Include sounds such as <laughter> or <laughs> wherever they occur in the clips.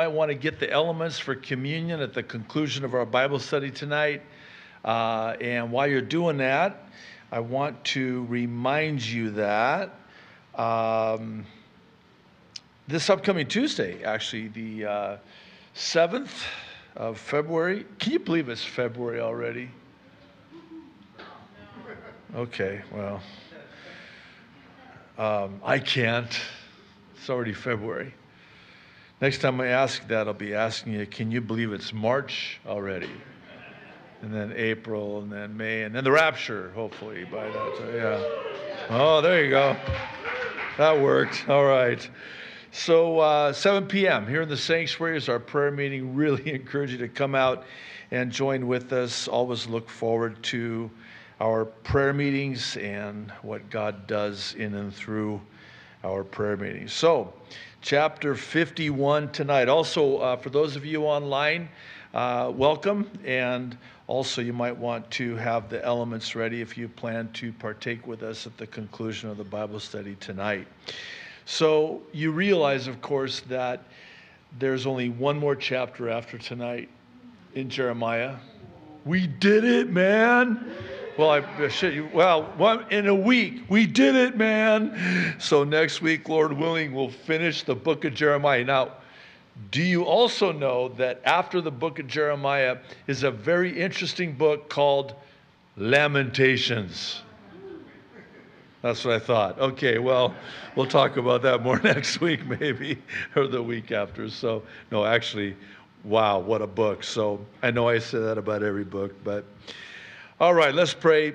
I want to get the elements for communion at the conclusion of our Bible study tonight. Uh, and while you're doing that, I want to remind you that um, this upcoming Tuesday, actually, the uh, 7th of February, can you believe it's February already? Okay, well, um, I can't. It's already February. Next time I ask that, I'll be asking you, can you believe it's March already? And then April, and then May, and then the rapture, hopefully, by that time. Yeah. Oh, there you go. That worked. All right. So, uh, 7 p.m. here in the sanctuary is our prayer meeting. <laughs> Really encourage you to come out and join with us. Always look forward to our prayer meetings and what God does in and through our prayer meetings. So, chapter 51 tonight. Also, uh, for those of you online, uh, welcome. And also, you might want to have the elements ready if you plan to partake with us at the conclusion of the Bible study tonight. So, you realize, of course, that there's only one more chapter after tonight in Jeremiah. We did it, man. Well, I uh, should, well, one, in a week, we did it, man. So next week, Lord willing, we'll finish the book of Jeremiah. Now, do you also know that after the book of Jeremiah is a very interesting book called Lamentations? That's what I thought. Okay, well, we'll talk about that more <laughs> next week, maybe, or the week after. So, no, actually, wow, what a book. So, I know I say that about every book, but all right, let's pray.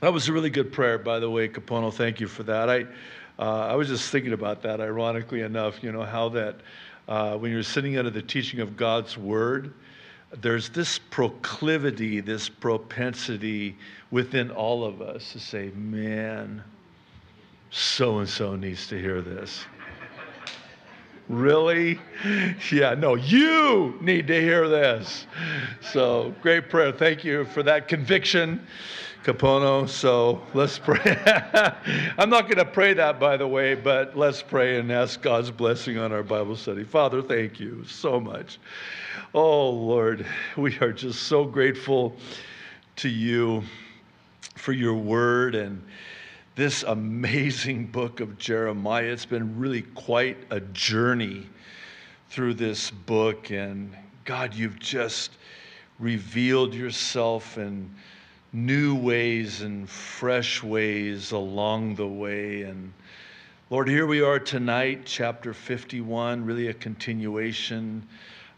That was a really good prayer, by the way, Capono. Thank you for that. I, uh, I was just thinking about that, ironically enough, you know, how that uh, when you're sitting under the teaching of God's word, there's this proclivity, this propensity within all of us to say, man, so and so needs to hear this. Really? Yeah, no, you need to hear this. So, great prayer. Thank you for that conviction, Capono. So, let's <laughs> pray. I'm not going to pray that, by the way, but let's pray and ask God's blessing on our Bible study. Father, thank you so much. Oh, Lord, we are just so grateful to you for your word and this amazing book of Jeremiah. It's been really quite a journey through this book. And God, you've just revealed yourself in new ways and fresh ways along the way. And Lord, here we are tonight, chapter 51, really a continuation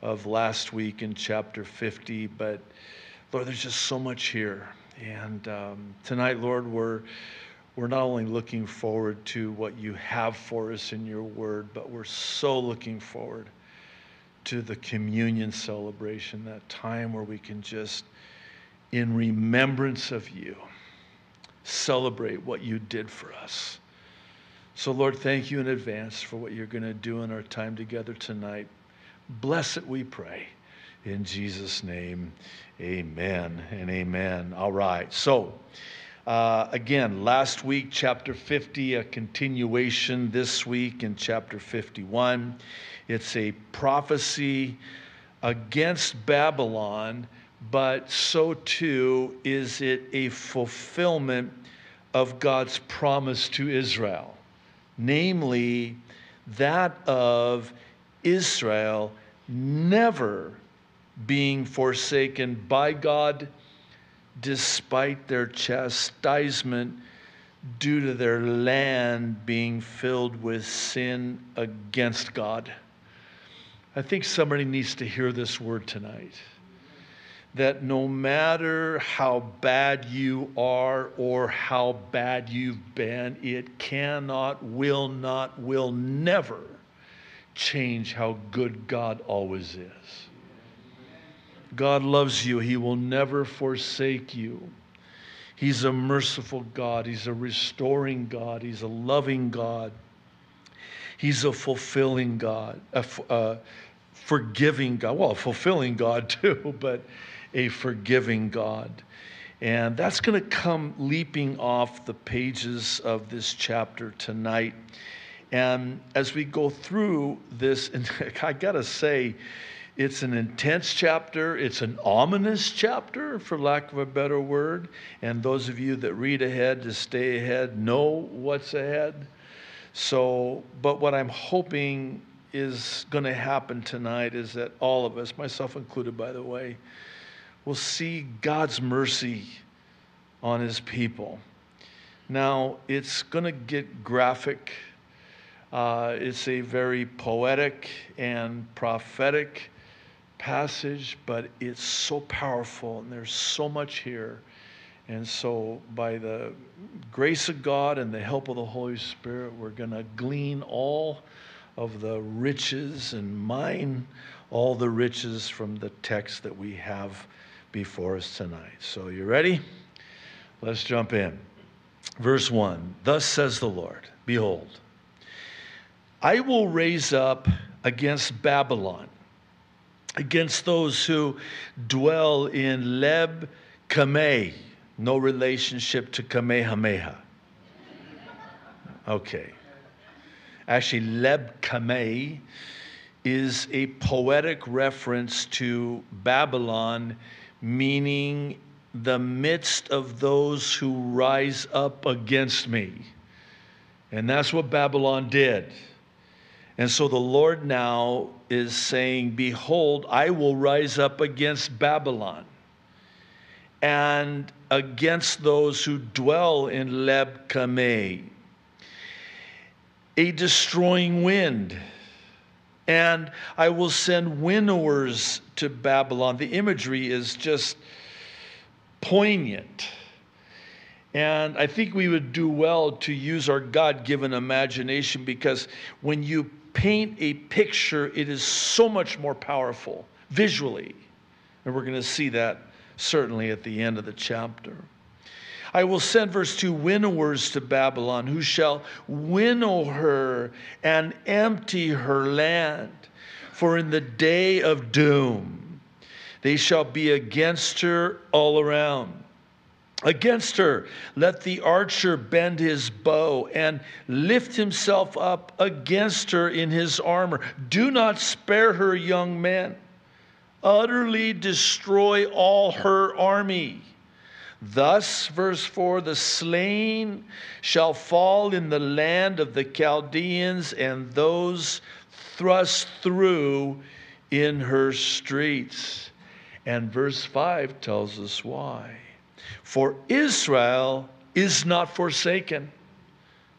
of last week in chapter 50. But Lord, there's just so much here. And um, tonight, Lord, we're we're not only looking forward to what you have for us in your word, but we're so looking forward to the communion celebration, that time where we can just, in remembrance of you, celebrate what you did for us. So, Lord, thank you in advance for what you're going to do in our time together tonight. Bless it, we pray. In Jesus' name, amen and amen. All right. So, uh, again, last week, chapter 50, a continuation this week in chapter 51. It's a prophecy against Babylon, but so too is it a fulfillment of God's promise to Israel, namely that of Israel never being forsaken by God despite their chastisement due to their land being filled with sin against God. I think somebody needs to hear this word tonight. That no matter how bad you are or how bad you've been, it cannot, will not, will never change how good God always is. God loves you. He will never forsake you. He's a merciful God. He's a restoring God. He's a loving God. He's a fulfilling God, a, a forgiving God. Well, a fulfilling God <laughs> too, but a forgiving God. And that's going to come leaping off the pages of this chapter tonight. And as we go through this, and <laughs> I got to say, it's an intense chapter. It's an ominous chapter, for lack of a better word. And those of you that read ahead to stay ahead know what's ahead. So, but what I'm hoping is going to happen tonight is that all of us, myself included, by the way, will see God's mercy on his people. Now, it's going to get graphic. Uh, it's a very poetic and prophetic passage, but it's so powerful and there's so much here. And so, by the grace of God and the help of the Holy Spirit, we're going to glean all of the riches and mine all the riches from the text that we have before us tonight. So, you ready? Let's jump in. Verse 1 Thus says the Lord, Behold, I will raise up against Babylon, against those who dwell in Leb Kameh, no relationship to Kamehameha. Okay. Actually, Leb Kameh is a poetic reference to Babylon, meaning the midst of those who rise up against me. And that's what Babylon did. And so the Lord now is saying, Behold, I will rise up against Babylon and against those who dwell in Leb Kameh, a destroying wind. And I will send winnowers to Babylon. The imagery is just poignant. And I think we would do well to use our God given imagination because when you paint a picture, it is so much more powerful visually. And we're going to see that certainly at the end of the chapter. I will send, verse 2, winnowers to Babylon, who shall winnow her and empty her land. For in the day of doom, they shall be against her all around. Against her, let the archer bend his bow and lift himself up against her in his armor. Do not spare her, young men. Utterly destroy all her army. Thus, verse 4 the slain shall fall in the land of the Chaldeans, and those thrust through in her streets. And verse 5 tells us why. For Israel is not forsaken,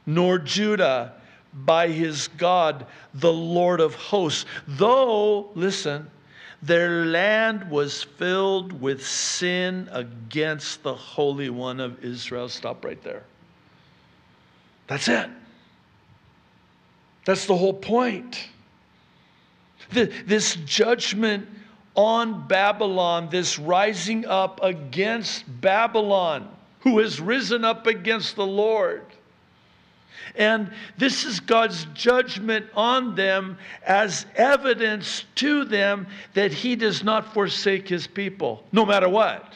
nor Judah by his God, the Lord of hosts. Though, listen, their land was filled with sin against the Holy One of Israel. Stop right there. That's it. That's the whole point. This judgment on Babylon, this rising up against Babylon, who has risen up against the Lord. And this is God's judgment on them as evidence to them that He does not forsake His people, no matter what.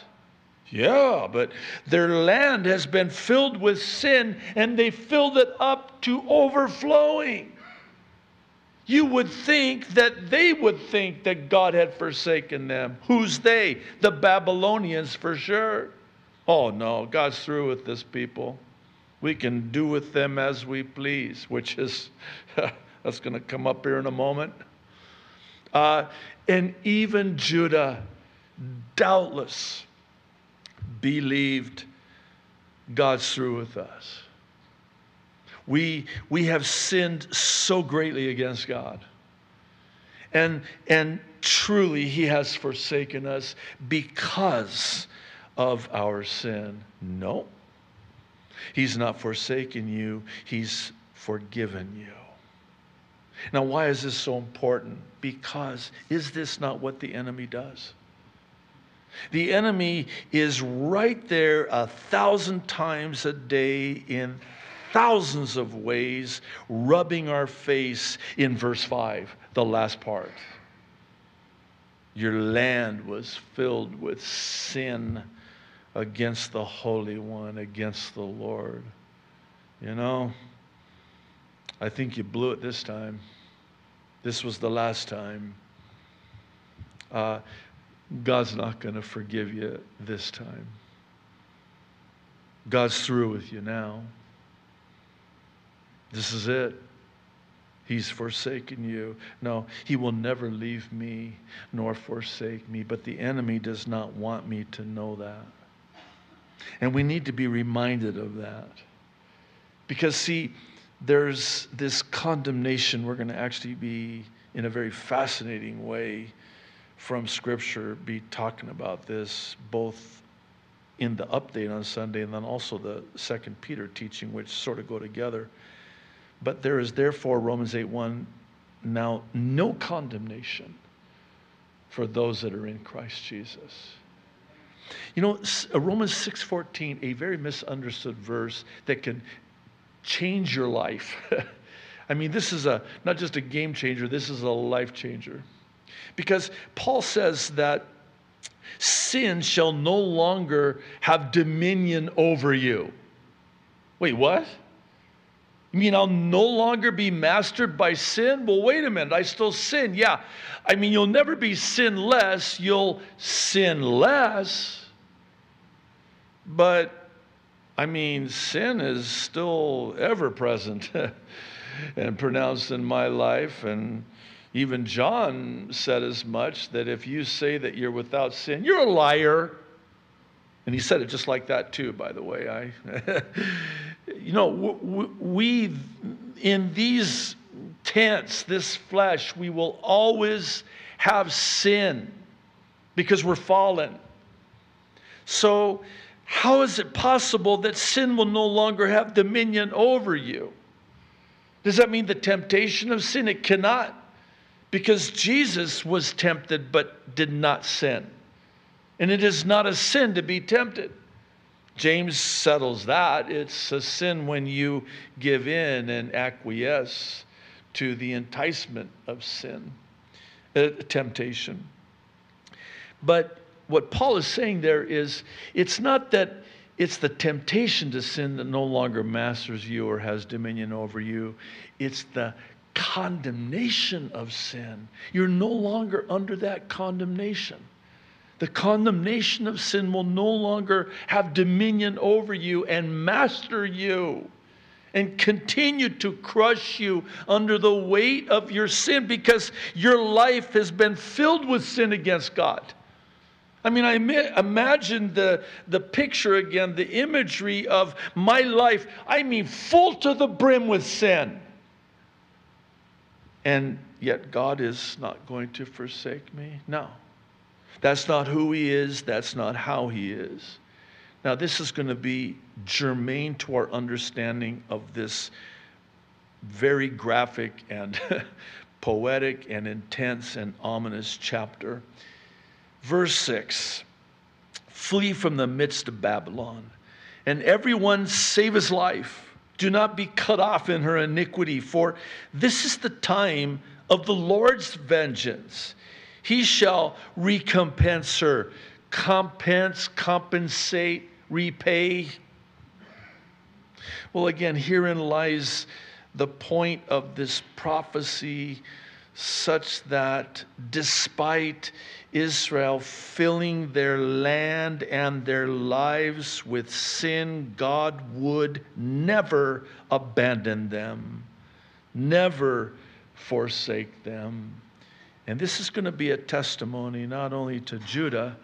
Yeah, but their land has been filled with sin and they filled it up to overflowing you would think that they would think that God had forsaken them. Who's they? The Babylonians, for sure. Oh, no, God's through with this people. We can do with them as we please, which is, <laughs> that's going to come up here in a moment. Uh, and even Judah, doubtless, believed God's through with us. We, we have sinned so greatly against God. And, and truly, He has forsaken us because of our sin. No. He's not forsaken you, He's forgiven you. Now, why is this so important? Because is this not what the enemy does? The enemy is right there a thousand times a day in thousands of ways, rubbing our face in verse 5, the last part. Your land was filled with sin against the Holy One, against the Lord. You know, I think you blew it this time. This was the last time. Uh, God's not going to forgive you this time. God's through with you now. This is it. He's forsaken you. No, he will never leave me nor forsake me. But the enemy does not want me to know that. And we need to be reminded of that. Because, see, there's this condemnation. We're going to actually be, in a very fascinating way, from Scripture, be talking about this both in the update on Sunday and then also the Second Peter teaching, which sort of go together. But there is therefore, Romans 8 1, now no condemnation for those that are in Christ Jesus. You know, uh, Romans 6:14, a very misunderstood verse that can change your life. <laughs> I mean, this is a not just a game changer, this is a life changer. Because Paul says that sin shall no longer have dominion over you. Wait, what? You mean I'll no longer be mastered by sin? Well, wait a minute, I still sin. Yeah. I mean, you'll never be sinless, you'll sin less. But I mean, sin is still ever present <laughs> and pronounced in my life. And even John said as much that if you say that you're without sin, you're a liar. And he said it just like that too, by the way. I, <laughs> you know, we in these tents, this flesh, we will always have sin because we're fallen. So how is it possible that sin will no longer have dominion over you? Does that mean the temptation of sin? It cannot, because Jesus was tempted but did not sin. And it is not a sin to be tempted. James settles that. It's a sin when you give in and acquiesce to the enticement of sin, a temptation. But what Paul is saying there is it's not that it's the temptation to sin that no longer masters you or has dominion over you, it's the condemnation of sin. You're no longer under that condemnation. The condemnation of sin will no longer have dominion over you and master you and continue to crush you under the weight of your sin because your life has been filled with sin against God. I mean, I imagine the, the picture again, the imagery of my life. I mean, full to the brim with sin. And yet, God is not going to forsake me? No. That's not who He is, that's not how He is. Now, this is going to be germane to our understanding of this very graphic and <laughs> poetic and intense and ominous chapter. Verse 6 Flee from the midst of Babylon, and everyone save his life. Do not be cut off in her iniquity, for this is the time of the Lord's vengeance. He shall recompense her, compense, compensate, repay. Well, again, herein lies the point of this prophecy, such that despite Israel, filling their land and their lives with sin, God would never abandon them, never forsake them. And this is going to be a testimony not only to Judah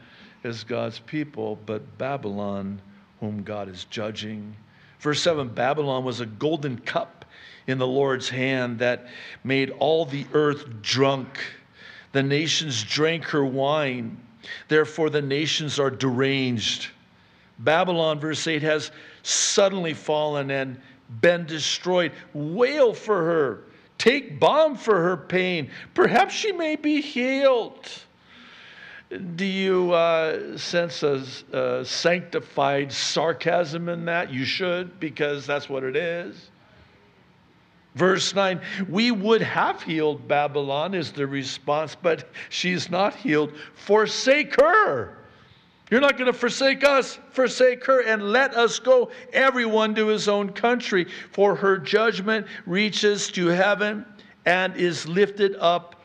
as God's people, but Babylon, whom God is judging. Verse 7 Babylon was a golden cup in the Lord's hand that made all the earth drunk. The nations drank her wine. Therefore, the nations are deranged. Babylon, verse 8, has suddenly fallen and been destroyed. Wail for her. Take balm for her pain. Perhaps she may be healed. Do you uh, sense a, a sanctified sarcasm in that? You should, because that's what it is. Verse 9, we would have healed Babylon, is the response, but she's not healed. Forsake her. You're not going to forsake us, forsake her, and let us go, everyone to his own country. For her judgment reaches to heaven and is lifted up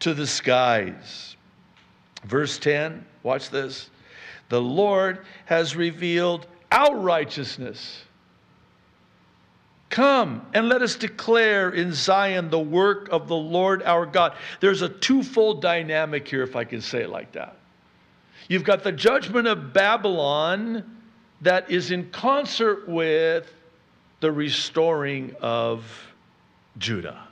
to the skies. Verse 10, watch this. The Lord has revealed our righteousness. Come and let us declare in Zion the work of the Lord our God. There's a twofold dynamic here, if I can say it like that. You've got the judgment of Babylon that is in concert with the restoring of Judah.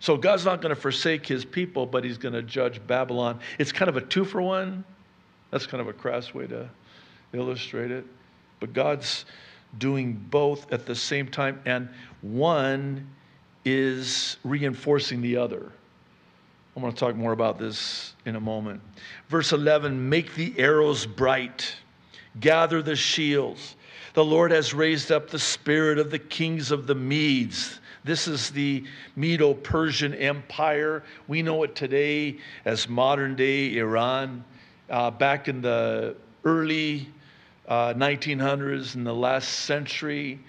So God's not going to forsake his people, but he's going to judge Babylon. It's kind of a two for one. That's kind of a crass way to illustrate it. But God's doing both at the same time, and one is reinforcing the other. I'm going to talk more about this in a moment. Verse 11 Make the arrows bright, gather the shields. The Lord has raised up the spirit of the kings of the Medes. This is the Medo Persian Empire. We know it today as modern day Iran. Uh, back in the early uh, 1900s, in the last century,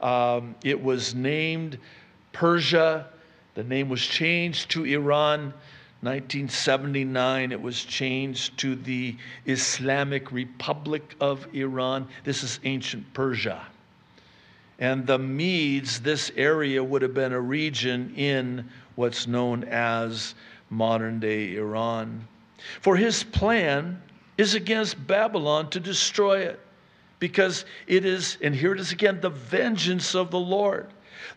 um, it was named Persia. The name was changed to Iran. 1979, it was changed to the Islamic Republic of Iran. This is ancient Persia. And the Medes, this area would have been a region in what's known as modern day Iran. For his plan is against Babylon to destroy it because it is, and here it is again, the vengeance of the Lord,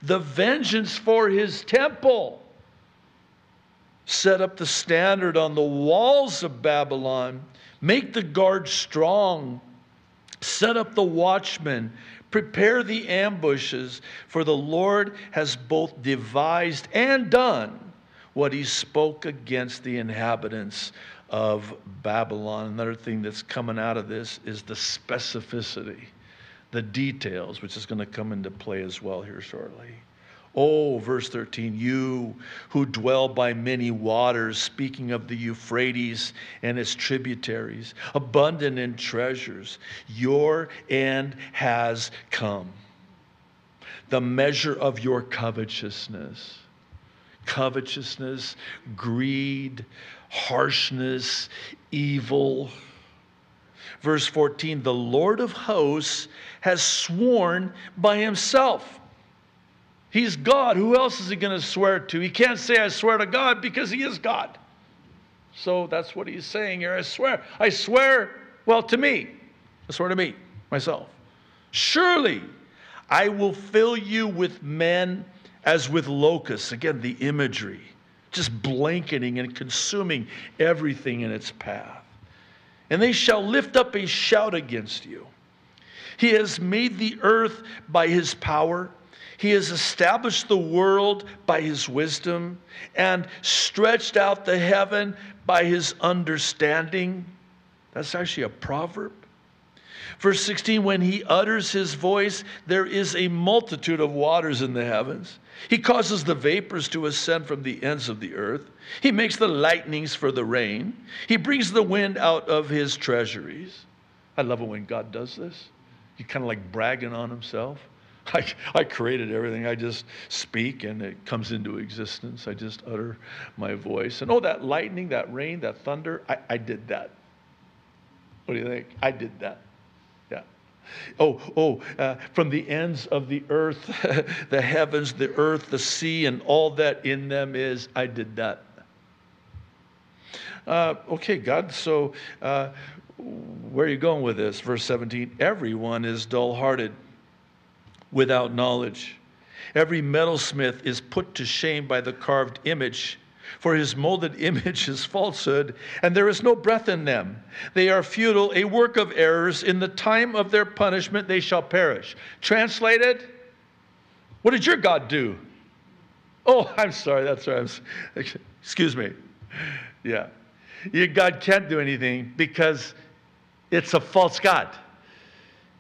the vengeance for his temple set up the standard on the walls of Babylon, make the guard strong, set up the watchmen, prepare the ambushes, for the Lord has both devised and done what he spoke against the inhabitants of Babylon. Another thing that's coming out of this is the specificity, the details, which is going to come into play as well here shortly. Oh, verse 13, you who dwell by many waters, speaking of the Euphrates and its tributaries, abundant in treasures, your end has come. The measure of your covetousness, covetousness, greed, harshness, evil. Verse 14, the Lord of hosts has sworn by himself He's God. Who else is he going to swear to? He can't say, I swear to God because he is God. So that's what he's saying here. I swear. I swear, well, to me. I swear to me, myself. Surely I will fill you with men as with locusts. Again, the imagery, just blanketing and consuming everything in its path. And they shall lift up a shout against you. He has made the earth by his power he has established the world by his wisdom and stretched out the heaven by his understanding. That's actually a proverb. Verse 16 When he utters his voice, there is a multitude of waters in the heavens. He causes the vapors to ascend from the ends of the earth. He makes the lightnings for the rain. He brings the wind out of his treasuries. I love it when God does this. He's kind of like bragging on himself. <laughs> I, I created everything. I just speak and it comes into existence. I just utter my voice. And oh, that lightning, that rain, that thunder, I, I did that. What do you think? I did that. Yeah. Oh, oh, uh, from the ends of the earth, <laughs> the heavens, the earth, the sea, and all that in them is, I did that. Uh, okay, God, so uh, where are you going with this? Verse 17 Everyone is dull hearted without knowledge. Every metalsmith is put to shame by the carved image, for his molded <laughs> image is falsehood, and there is no breath in them. They are futile, a work of errors. In the time of their punishment, they shall perish. Translated, what did your God do? Oh, <laughs> I'm sorry, that's right. Excuse me. Yeah. Your God can't do anything because it's a false God.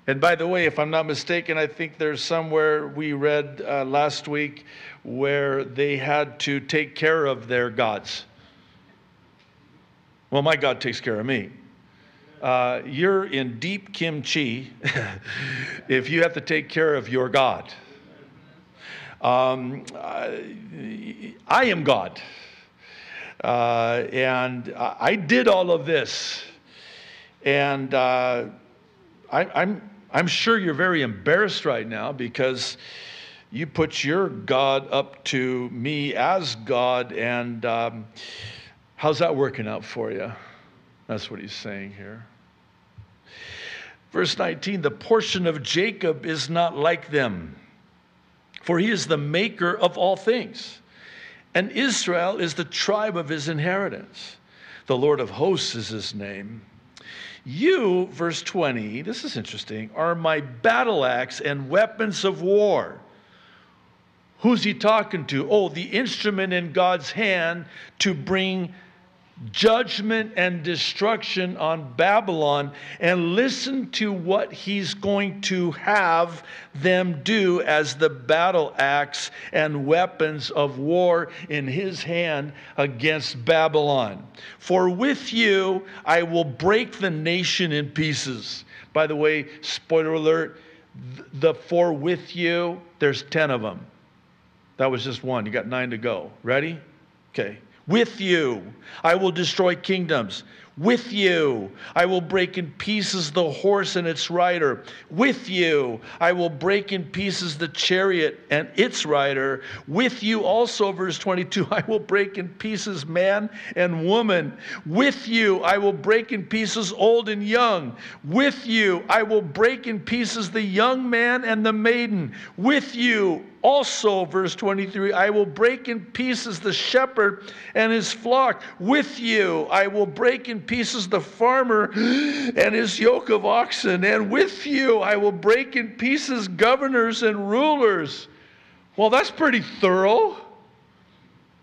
And by the way, if I'm not mistaken, I think there's somewhere we read uh, last week where they had to take care of their gods. Well, my God takes care of me. uh, you're in deep kimchi <laughs> if you have to take care of your God. Um, I, I am God. Uh, and I did all of this. And uh, I, I'm, I'm sure you're very embarrassed right now because you put your God up to me as God. And um, how's that working out for you? That's what he's saying here. Verse 19 the portion of Jacob is not like them, for he is the maker of all things. And Israel is the tribe of his inheritance. The Lord of hosts is his name. You, verse 20, this is interesting, are my battle axe and weapons of war. Who's he talking to? Oh, the instrument in God's hand to bring judgment and destruction on Babylon and listen to what he's going to have them do as the battle axe and weapons of war in his hand against Babylon. For with you I will break the nation in pieces. By the way, spoiler alert, the four with you, there's 10 of them. That was just one. You got nine to go. Ready? Okay. With you, I will destroy kingdoms. With you, I will break in pieces the horse and its rider. With you, I will break in pieces the chariot and its rider. With you also, verse 22, <laughs> I will break in pieces man and woman. With you, I will break in pieces old and young. With you, I will break in pieces the young man and the maiden. With you, also, verse 23, I will break in pieces the shepherd and his flock. With you, I will break in pieces the farmer and his yoke of oxen. And with you, I will break in pieces governors and rulers. Well, that's pretty thorough.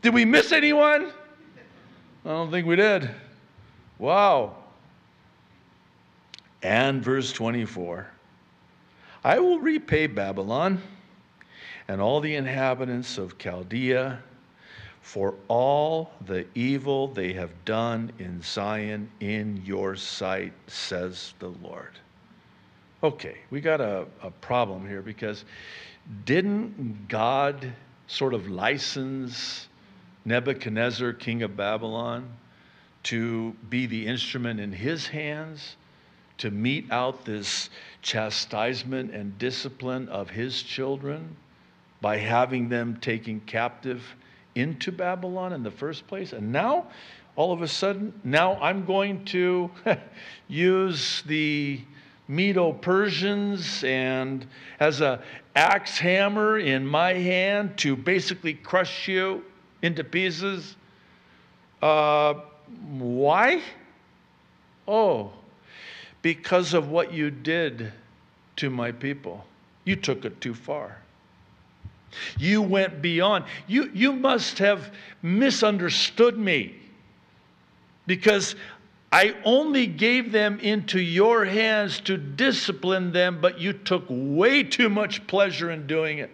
Did we miss anyone? I don't think we did. Wow. And verse 24 I will repay Babylon and all the inhabitants of Chaldea for all the evil they have done in Zion in your sight, says the Lord. Okay, we got a, a problem here because didn't God sort of license Nebuchadnezzar, king of Babylon, to be the instrument in his hands to mete out this chastisement and discipline of his children? By having them taken captive into Babylon in the first place. And now, all of a sudden, now I'm going to <laughs> use the Medo Persians and as a axe hammer in my hand to basically crush you into pieces. Uh, why? Oh, because of what you did to my people. You took it too far. You went beyond. You, you must have misunderstood me because I only gave them into your hands to discipline them, but you took way too much pleasure in doing it.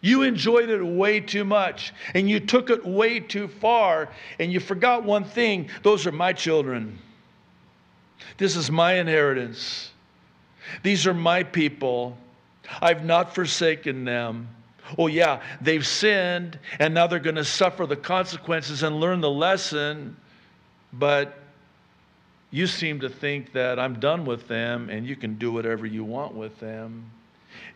You enjoyed it way too much, and you took it way too far, and you forgot one thing those are my children. This is my inheritance. These are my people. I've not forsaken them. Oh, yeah, they've sinned and now they're going to suffer the consequences and learn the lesson, but you seem to think that I'm done with them and you can do whatever you want with them.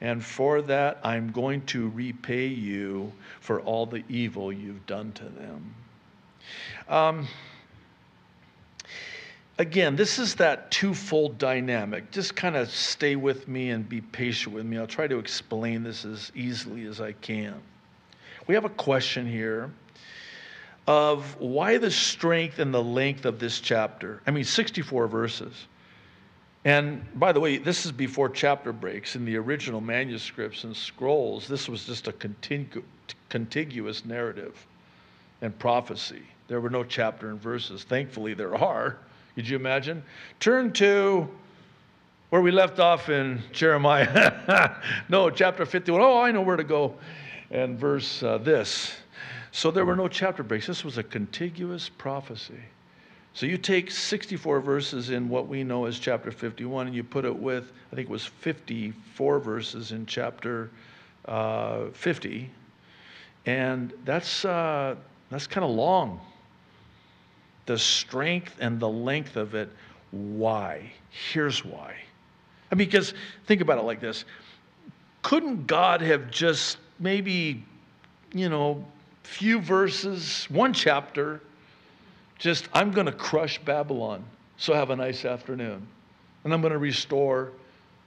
And for that, I'm going to repay you for all the evil you've done to them. Um, again, this is that twofold dynamic. Just kind of stay with me and be patient with me. I'll try to explain this as easily as I can. We have a question here of why the strength and the length of this chapter. I mean, 64 verses. And by the way, this is before chapter breaks. In the original manuscripts and scrolls, this was just a contiguous narrative and prophecy. There were no chapter and verses. Thankfully, there are. Could you imagine? Turn to where we left off in Jeremiah. <laughs> no, chapter 51. Oh, I know where to go. And verse uh, this. So there were no chapter breaks. This was a contiguous prophecy. So you take 64 verses in what we know as chapter 51 and you put it with, I think it was 54 verses in chapter uh, 50, and that's, uh, that's kind of long. The strength and the length of it. Why? Here's why. I mean, because think about it like this couldn't God have just maybe, you know, few verses, one chapter, just, I'm going to crush Babylon, so have a nice afternoon. And I'm going to restore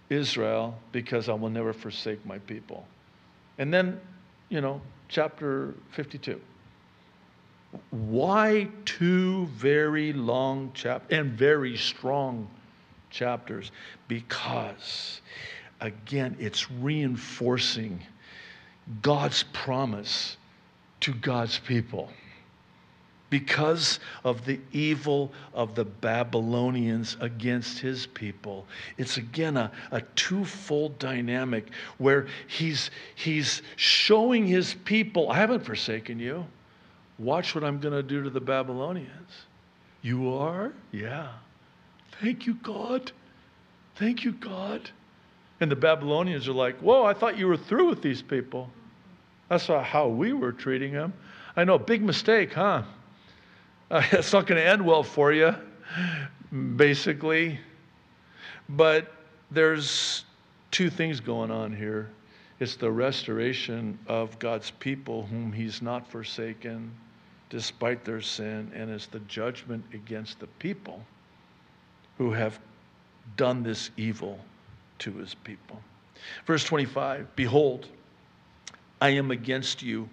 Israel because I will never forsake my people. And then, you know, chapter 52. Why two very long chapters and very strong chapters? Because, again, it's reinforcing God's promise to God's people because of the evil of the Babylonians against his people. It's again a, a twofold dynamic where he's, he's showing his people, I haven't forsaken you. Watch what I'm going to do to the Babylonians. You are? Yeah. Thank you, God. Thank you, God. And the Babylonians are like, Whoa, I thought you were through with these people. That's how we were treating them. I know, big mistake, huh? Uh, <laughs> it's not going to end well for you, basically. But there's two things going on here it's the restoration of God's people, whom He's not forsaken despite their sin, and it's the judgment against the people who have done this evil to His people. Verse 25 Behold, I am against you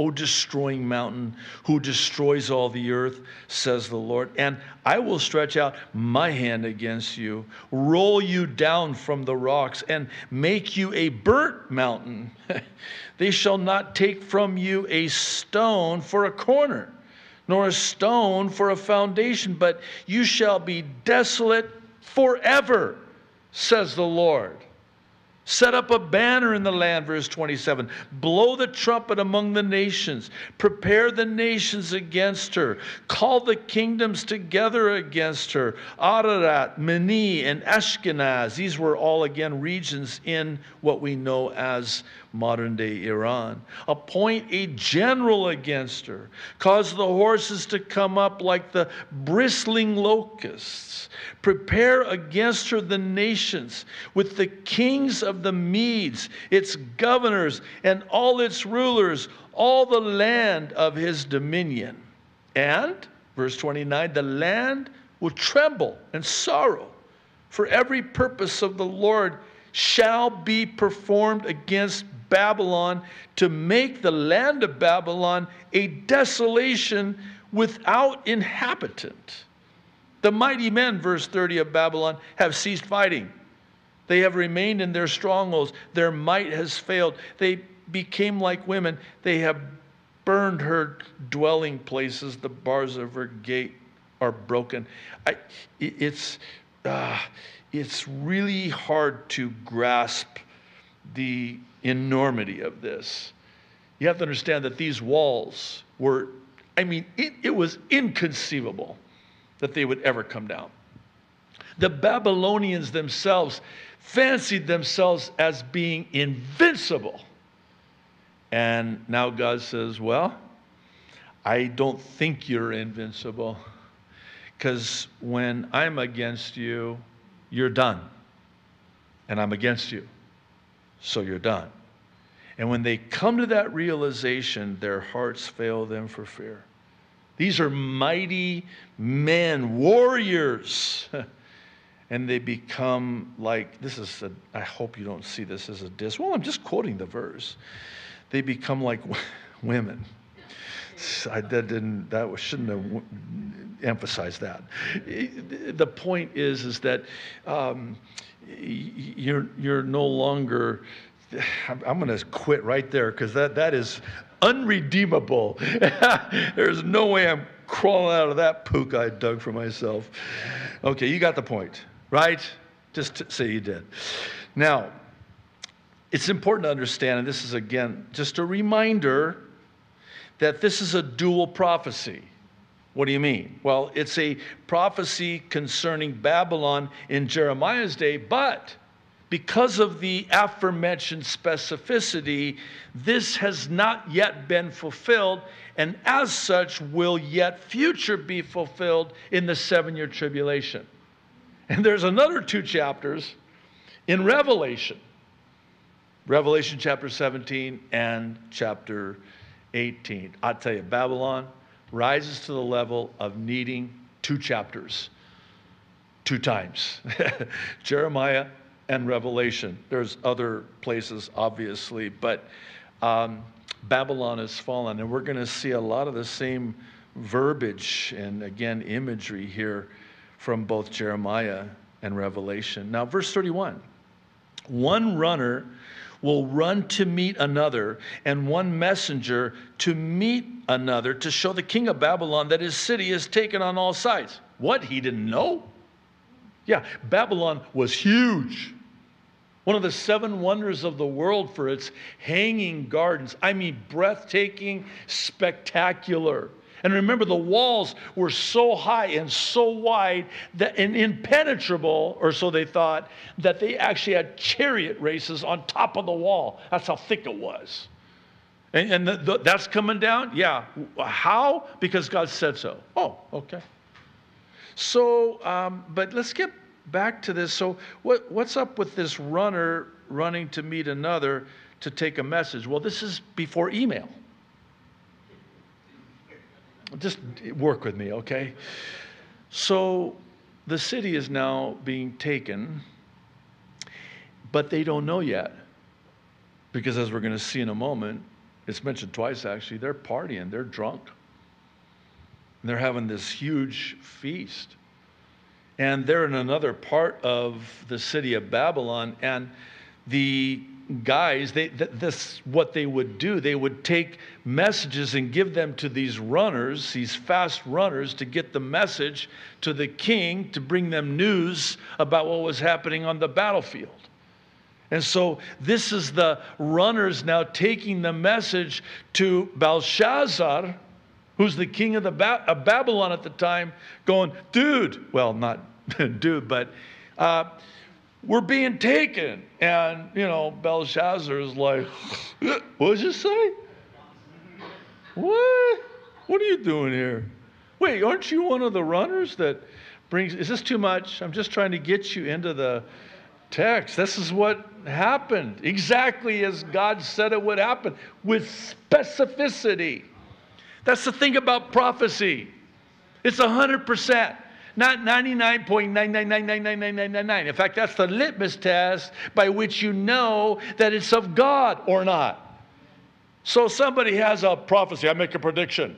O destroying mountain, who destroys all the earth, says the Lord. And I will stretch out my hand against you, roll you down from the rocks, and make you a burnt mountain. <laughs> they shall not take from you a stone for a corner, nor a stone for a foundation, but you shall be desolate forever, says the Lord. Set up a banner in the land, verse 27. Blow the trumpet among the nations. Prepare the nations against her. Call the kingdoms together against her. Ararat, Minni, and Ashkenaz. These were all, again, regions in what we know as modern day Iran. Appoint a general against her. Cause the horses to come up like the bristling locusts. Prepare against her the nations with the kings of the Medes, its governors, and all its rulers, all the land of his dominion. And, verse 29, the land will tremble and sorrow, for every purpose of the Lord shall be performed against Babylon to make the land of Babylon a desolation without inhabitant. The mighty men, verse 30 of Babylon, have ceased fighting. They have remained in their strongholds. Their might has failed. They became like women. They have burned her dwelling places. The bars of her gate are broken. I, it's, uh, it's really hard to grasp the enormity of this. You have to understand that these walls were, I mean, it, it was inconceivable that they would ever come down. The Babylonians themselves fancied themselves as being invincible. And now God says, Well, I don't think you're invincible because when I'm against you, you're done. And I'm against you so you're done. And when they come to that realization, their hearts fail them for fear. These are mighty men, warriors. <laughs> and they become like this is a, I hope you don't see this as a diss. Well, I'm just quoting the verse. They become like <laughs> women. I that didn't that shouldn't have emphasized that. The point is is that um, you're, you're no longer, I'm going to quit right there because that, that is unredeemable. <laughs> There's no way I'm crawling out of that pook I dug for myself. Okay, you got the point, right? Just say you did. Now, it's important to understand, and this is again just a reminder that this is a dual prophecy. What do you mean? Well, it's a prophecy concerning Babylon in Jeremiah's day, but because of the aforementioned specificity, this has not yet been fulfilled, and as such will yet future be fulfilled in the seven year tribulation. And there's another two chapters in Revelation Revelation chapter 17 and chapter 18. I'll tell you, Babylon rises to the level of needing two chapters, two times <laughs> Jeremiah and Revelation. There's other places, obviously, but um, Babylon has fallen, and we're going to see a lot of the same verbiage and again imagery here from both Jeremiah and Revelation. Now, verse 31 one runner will run to meet another, and one messenger to meet another to show the king of Babylon that his city is taken on all sides. What? He didn't know? Yeah, Babylon was huge. One of the seven wonders of the world for its hanging gardens. I mean, breathtaking, spectacular. And remember, the walls were so high and so wide that, and impenetrable, or so they thought, that they actually had chariot races on top of the wall. That's how thick it was. And, and the, the, that's coming down? Yeah. How? Because God said so. Oh, okay. So, um, but let's get back to this. So, what, what's up with this runner running to meet another to take a message? Well, this is before email. Just work with me, okay? So the city is now being taken, but they don't know yet. Because as we're going to see in a moment, it's mentioned twice actually, they're partying, they're drunk. And they're having this huge feast. And they're in another part of the city of Babylon, and the guys, they, this what they would do. They would take messages and give them to these runners, these fast runners, to get the message to the king to bring them news about what was happening on the battlefield. And so this is the runners now taking the message to Belshazzar, who's the king of, the ba- of Babylon at the time, going, dude, well, not <laughs> dude, but uh, we're being taken. And, you know, Belshazzar is like, <laughs> what did you say? What? What are you doing here? Wait, aren't you one of the runners that brings, is this too much? I'm just trying to get you into the text. This is what happened, exactly as God said it would happen, with specificity. That's the thing about prophecy. It's 100% not 99.999999999. In fact, that's the litmus test by which you know that it's of God or not. So somebody has a prophecy, I make a prediction.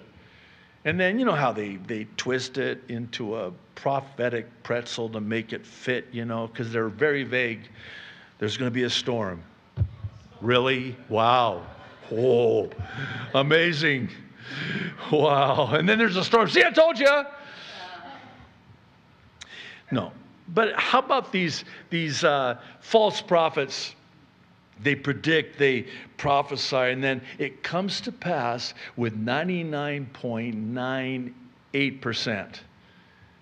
And then you know how they, they twist it into a prophetic pretzel to make it fit, you know, because they're very vague. There's going to be a storm. Really? Wow. Oh, amazing. Wow. And then there's a storm. See, I told you. No. But how about these, these uh, false prophets? They predict, they prophesy, and then it comes to pass with 99.98%.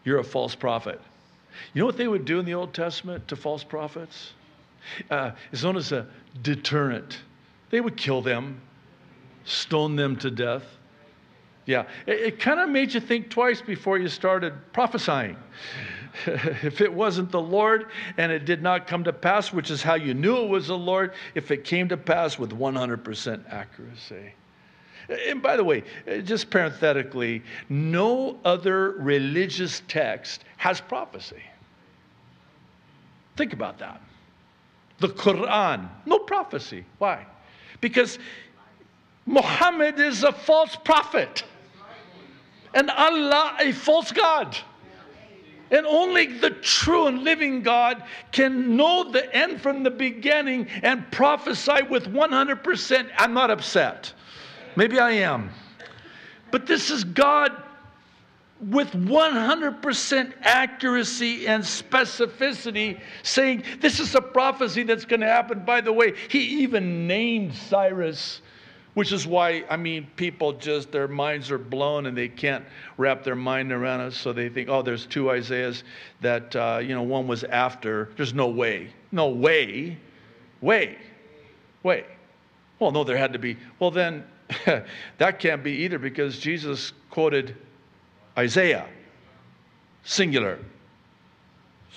You're a false prophet. You know what they would do in the Old Testament to false prophets? Uh, it's known as a deterrent. They would kill them, stone them to death. Yeah, it, it kind of made you think twice before you started prophesying. <laughs> if it wasn't the Lord and it did not come to pass, which is how you knew it was the Lord, if it came to pass with 100% accuracy. And by the way, uh, just parenthetically, no other religious text has prophecy. Think about that. The Quran, no prophecy. Why? Because Muhammad is a false prophet and Allah a false God. And only the true and living God can know the end from the beginning and prophesy with 100%. I'm not upset. Maybe I am. But this is God with 100% accuracy and specificity saying this is a prophecy that's going to happen. By the way, he even named Cyrus Which is why, I mean, people just, their minds are blown and they can't wrap their mind around it. So they think, oh, there's two Isaiahs that, uh, you know, one was after. There's no way. No way. Way. Way. Well, no, there had to be. Well, then <laughs> that can't be either because Jesus quoted Isaiah, singular.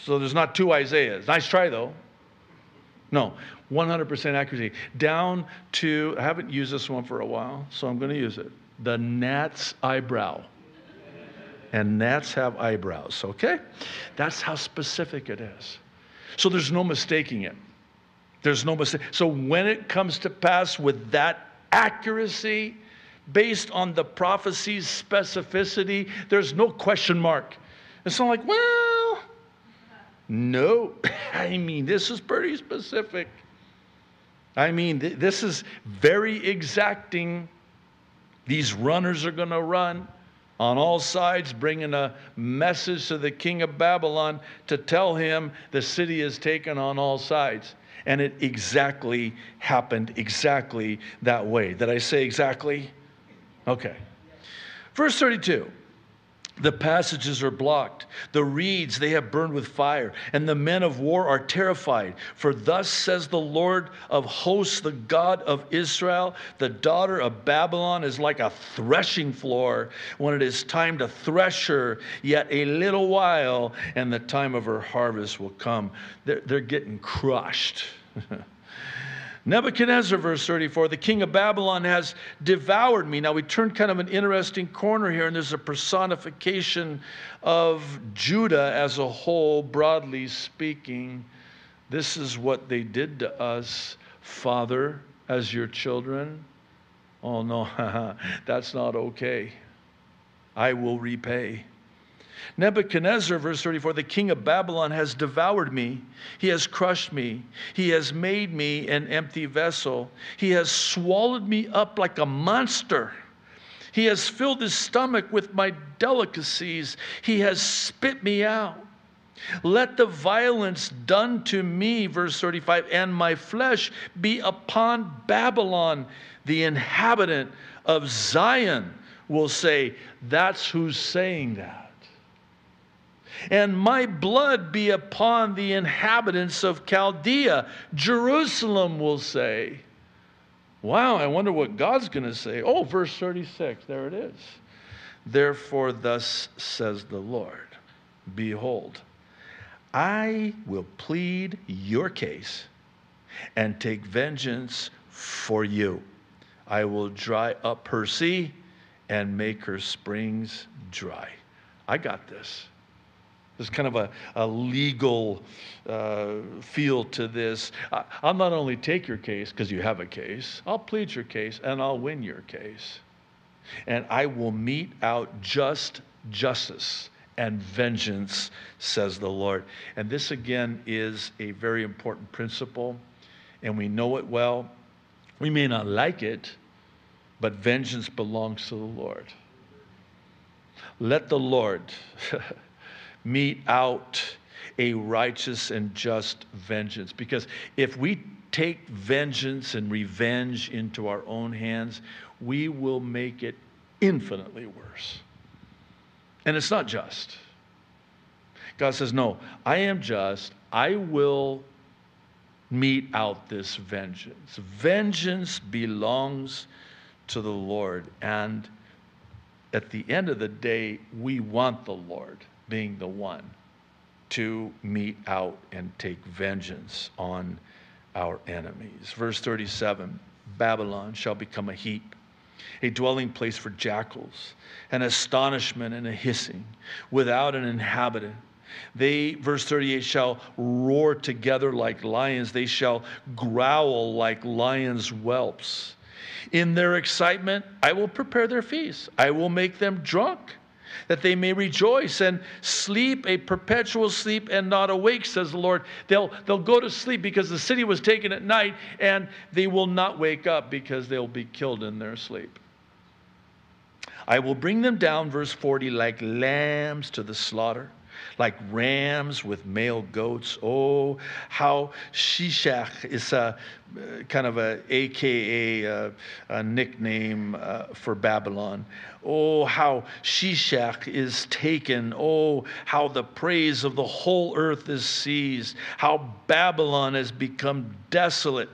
So there's not two Isaiahs. Nice try, though. No, 100% accuracy. Down to, I haven't used this one for a while, so I'm going to use it. The gnat's eyebrow. And gnats have eyebrows, okay? That's how specific it is. So there's no mistaking it. There's no mistake. So when it comes to pass with that accuracy, based on the prophecy's specificity, there's no question mark. It's not like, well, no. <laughs> I mean, this is pretty specific. I mean, th- this is very exacting. These runners are going to run on all sides, bringing a message to the king of Babylon to tell him the city is taken on all sides. And it exactly happened exactly that way. Did I say exactly? Okay. Verse 32. The passages are blocked. The reeds they have burned with fire, and the men of war are terrified. For thus says the Lord of hosts, the God of Israel The daughter of Babylon is like a threshing floor when it is time to thresh her, yet a little while, and the time of her harvest will come. They're, they're getting crushed. <laughs> Nebuchadnezzar, verse 34, the king of Babylon has devoured me. Now we turn kind of an interesting corner here, and there's a personification of Judah as a whole, broadly speaking. This is what they did to us, Father, as your children. Oh, no, <laughs> that's not okay. I will repay. Nebuchadnezzar, verse 34, the king of Babylon has devoured me. He has crushed me. He has made me an empty vessel. He has swallowed me up like a monster. He has filled his stomach with my delicacies. He has spit me out. Let the violence done to me, verse 35, and my flesh be upon Babylon. The inhabitant of Zion will say, That's who's saying that and my blood be upon the inhabitants of Chaldea. Jerusalem will say, Wow, I wonder what God's going to say. Oh, verse 36, there it is. Therefore, thus says the Lord Behold, I will plead your case and take vengeance for you. I will dry up her sea and make her springs dry. I got this. There's kind of a, a legal uh, feel to this. I, will not only take your case because you have a case, I'll plead your case and I'll win your case. And I will mete out just justice and vengeance, says the Lord. And this again is a very important principle, and we know it well. We may not like it, but vengeance belongs to the Lord. Let the Lord. <laughs> mete out a righteous and just vengeance. Because if we take vengeance and revenge into our own hands, we will make it infinitely worse. And it's not just. God says, No, I am just. I will mete out this vengeance. Vengeance belongs to the Lord. And at the end of the day, we want the Lord being the one to mete out and take vengeance on our enemies. Verse 37 Babylon shall become a heap, a dwelling place for jackals, an astonishment and a hissing, without an inhabitant. They, verse 38, shall roar together like lions. They shall growl like lions' whelps. In their excitement, I will prepare their feast. I will make them drunk that they may rejoice and sleep a perpetual sleep and not awake, says the Lord. They'll, they'll go to sleep because the city was taken at night, and they will not wake up because they'll be killed in their sleep. I will bring them down, verse 40, like lambs to the slaughter. Like rams with male goats. Oh, how Sheshach is a kind of a AKA a, a nickname uh, for Babylon. Oh, how Sheshach is taken. Oh, how the praise of the whole earth is seized. How Babylon has become desolate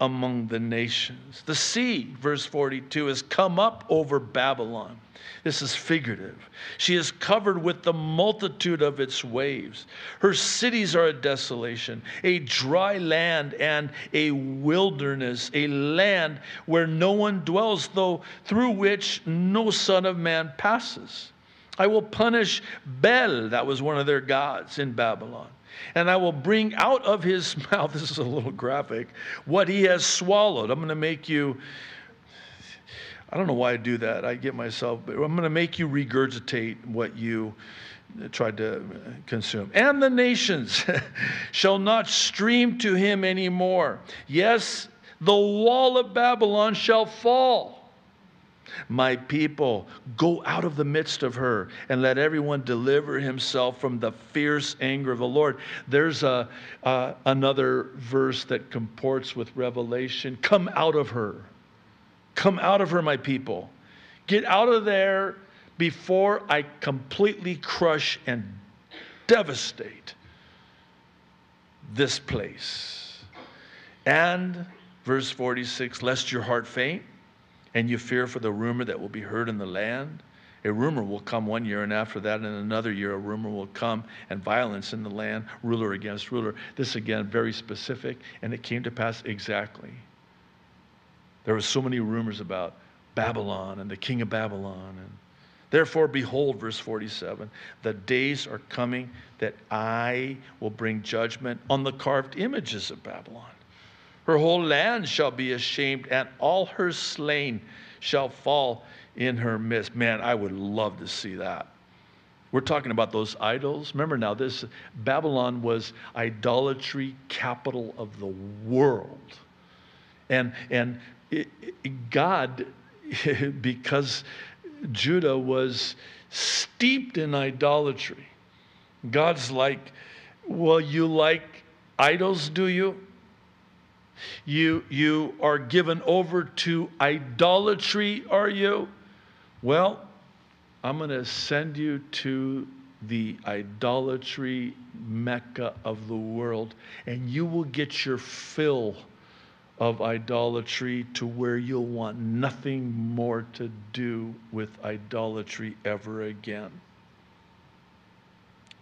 among the nations. The sea, verse 42, has come up over Babylon. This is figurative. She is covered with the multitude of its waves. Her cities are a desolation, a dry land and a wilderness, a land where no one dwells, though through which no son of man passes. I will punish Bel, that was one of their gods in Babylon and I will bring out of his <laughs> mouth, this is a little graphic, what he has swallowed. I'm going to make you, I don't know why I do that. I get myself, but I'm going to make you regurgitate what you tried to consume. And the nations <laughs> shall not stream to him anymore. Yes, the wall of Babylon shall fall my people, go out of the midst of her and let everyone deliver himself from the fierce anger of the Lord. There's a, uh, another verse that comports with Revelation. Come out of her. Come out of her, my people. Get out of there before I completely crush and devastate this place. And, verse 46, lest your heart faint and you fear for the rumor that will be heard in the land? A rumor will come one year, and after that, in another year, a rumor will come, and violence in the land, ruler against ruler. This again, very specific, and it came to pass exactly. There were so many rumors about Babylon and the king of Babylon. And therefore, behold, verse 47 the days are coming that I will bring judgment on the carved images of Babylon her whole land shall be ashamed, and all her slain shall fall in her midst. Man, I would love to see that. We're talking about those idols. Remember now, this Babylon was idolatry capital of the world. And, and it, it, God, <laughs> because Judah was steeped in idolatry, God's like, Well, you like idols, do you? You, you are given over to idolatry, are you? Well, I'm going to send you to the idolatry mecca of the world, and you will get your fill of idolatry to where you'll want nothing more to do with idolatry ever again.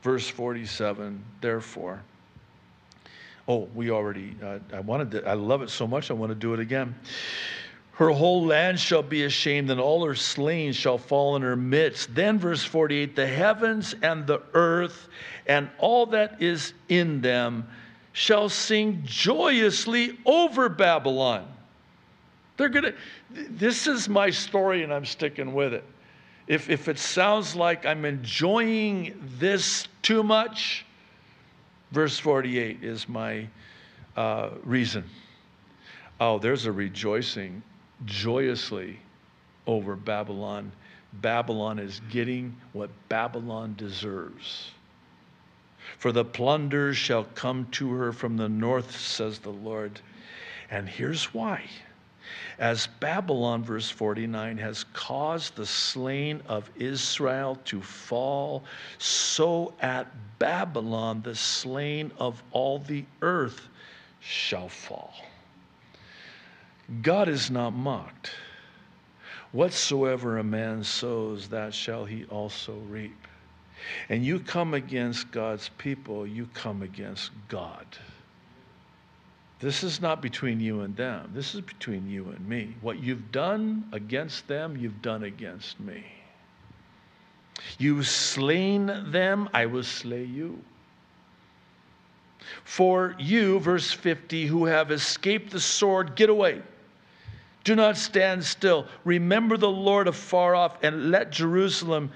Verse 47 Therefore, Oh, we already, uh, I wanted to, I love it so much, I want to do it again. Her whole land shall be ashamed, and all her slain shall fall in her midst. Then, verse 48 the heavens and the earth and all that is in them shall sing joyously over Babylon. They're going to, this is my story, and I'm sticking with it. If, if it sounds like I'm enjoying this too much, Verse 48 is my uh, reason. Oh, there's a rejoicing joyously over Babylon. Babylon is getting what Babylon deserves. For the plunder shall come to her from the north, says the Lord. And here's why as Babylon, verse 49, has caused the slain of Israel to fall, so at Babylon the slain of all the earth shall fall. God is not mocked. Whatsoever a man sows, that shall he also reap. And you come against God's people, you come against God. This is not between you and them. This is between you and me. What you've done against them, you've done against me. You've slain them, I will slay you. For you, verse 50, who have escaped the sword, get away. Do not stand still. Remember the Lord afar off and let Jerusalem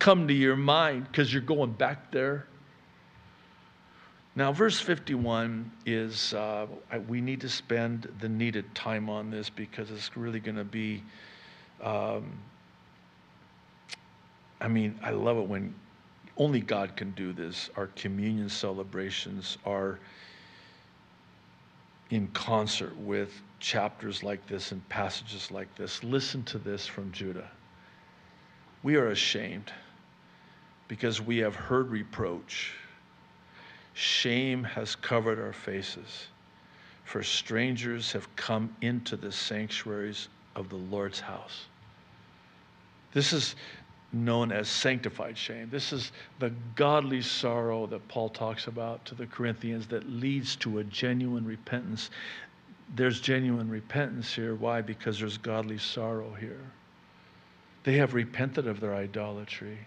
come to your mind because you're going back there. Now, verse 51 is, uh, we need to spend the needed time on this because it's really going to be, um, I mean, I love it when only God can do this. Our communion celebrations are in concert with chapters like this and passages like this. Listen to this from Judah. We are ashamed because we have heard reproach. Shame has covered our faces, for strangers have come into the sanctuaries of the Lord's house. This is known as sanctified shame. This is the godly sorrow that Paul talks about to the Corinthians that leads to a genuine repentance. There's genuine repentance here. Why? Because there's godly sorrow here. They have repented of their idolatry.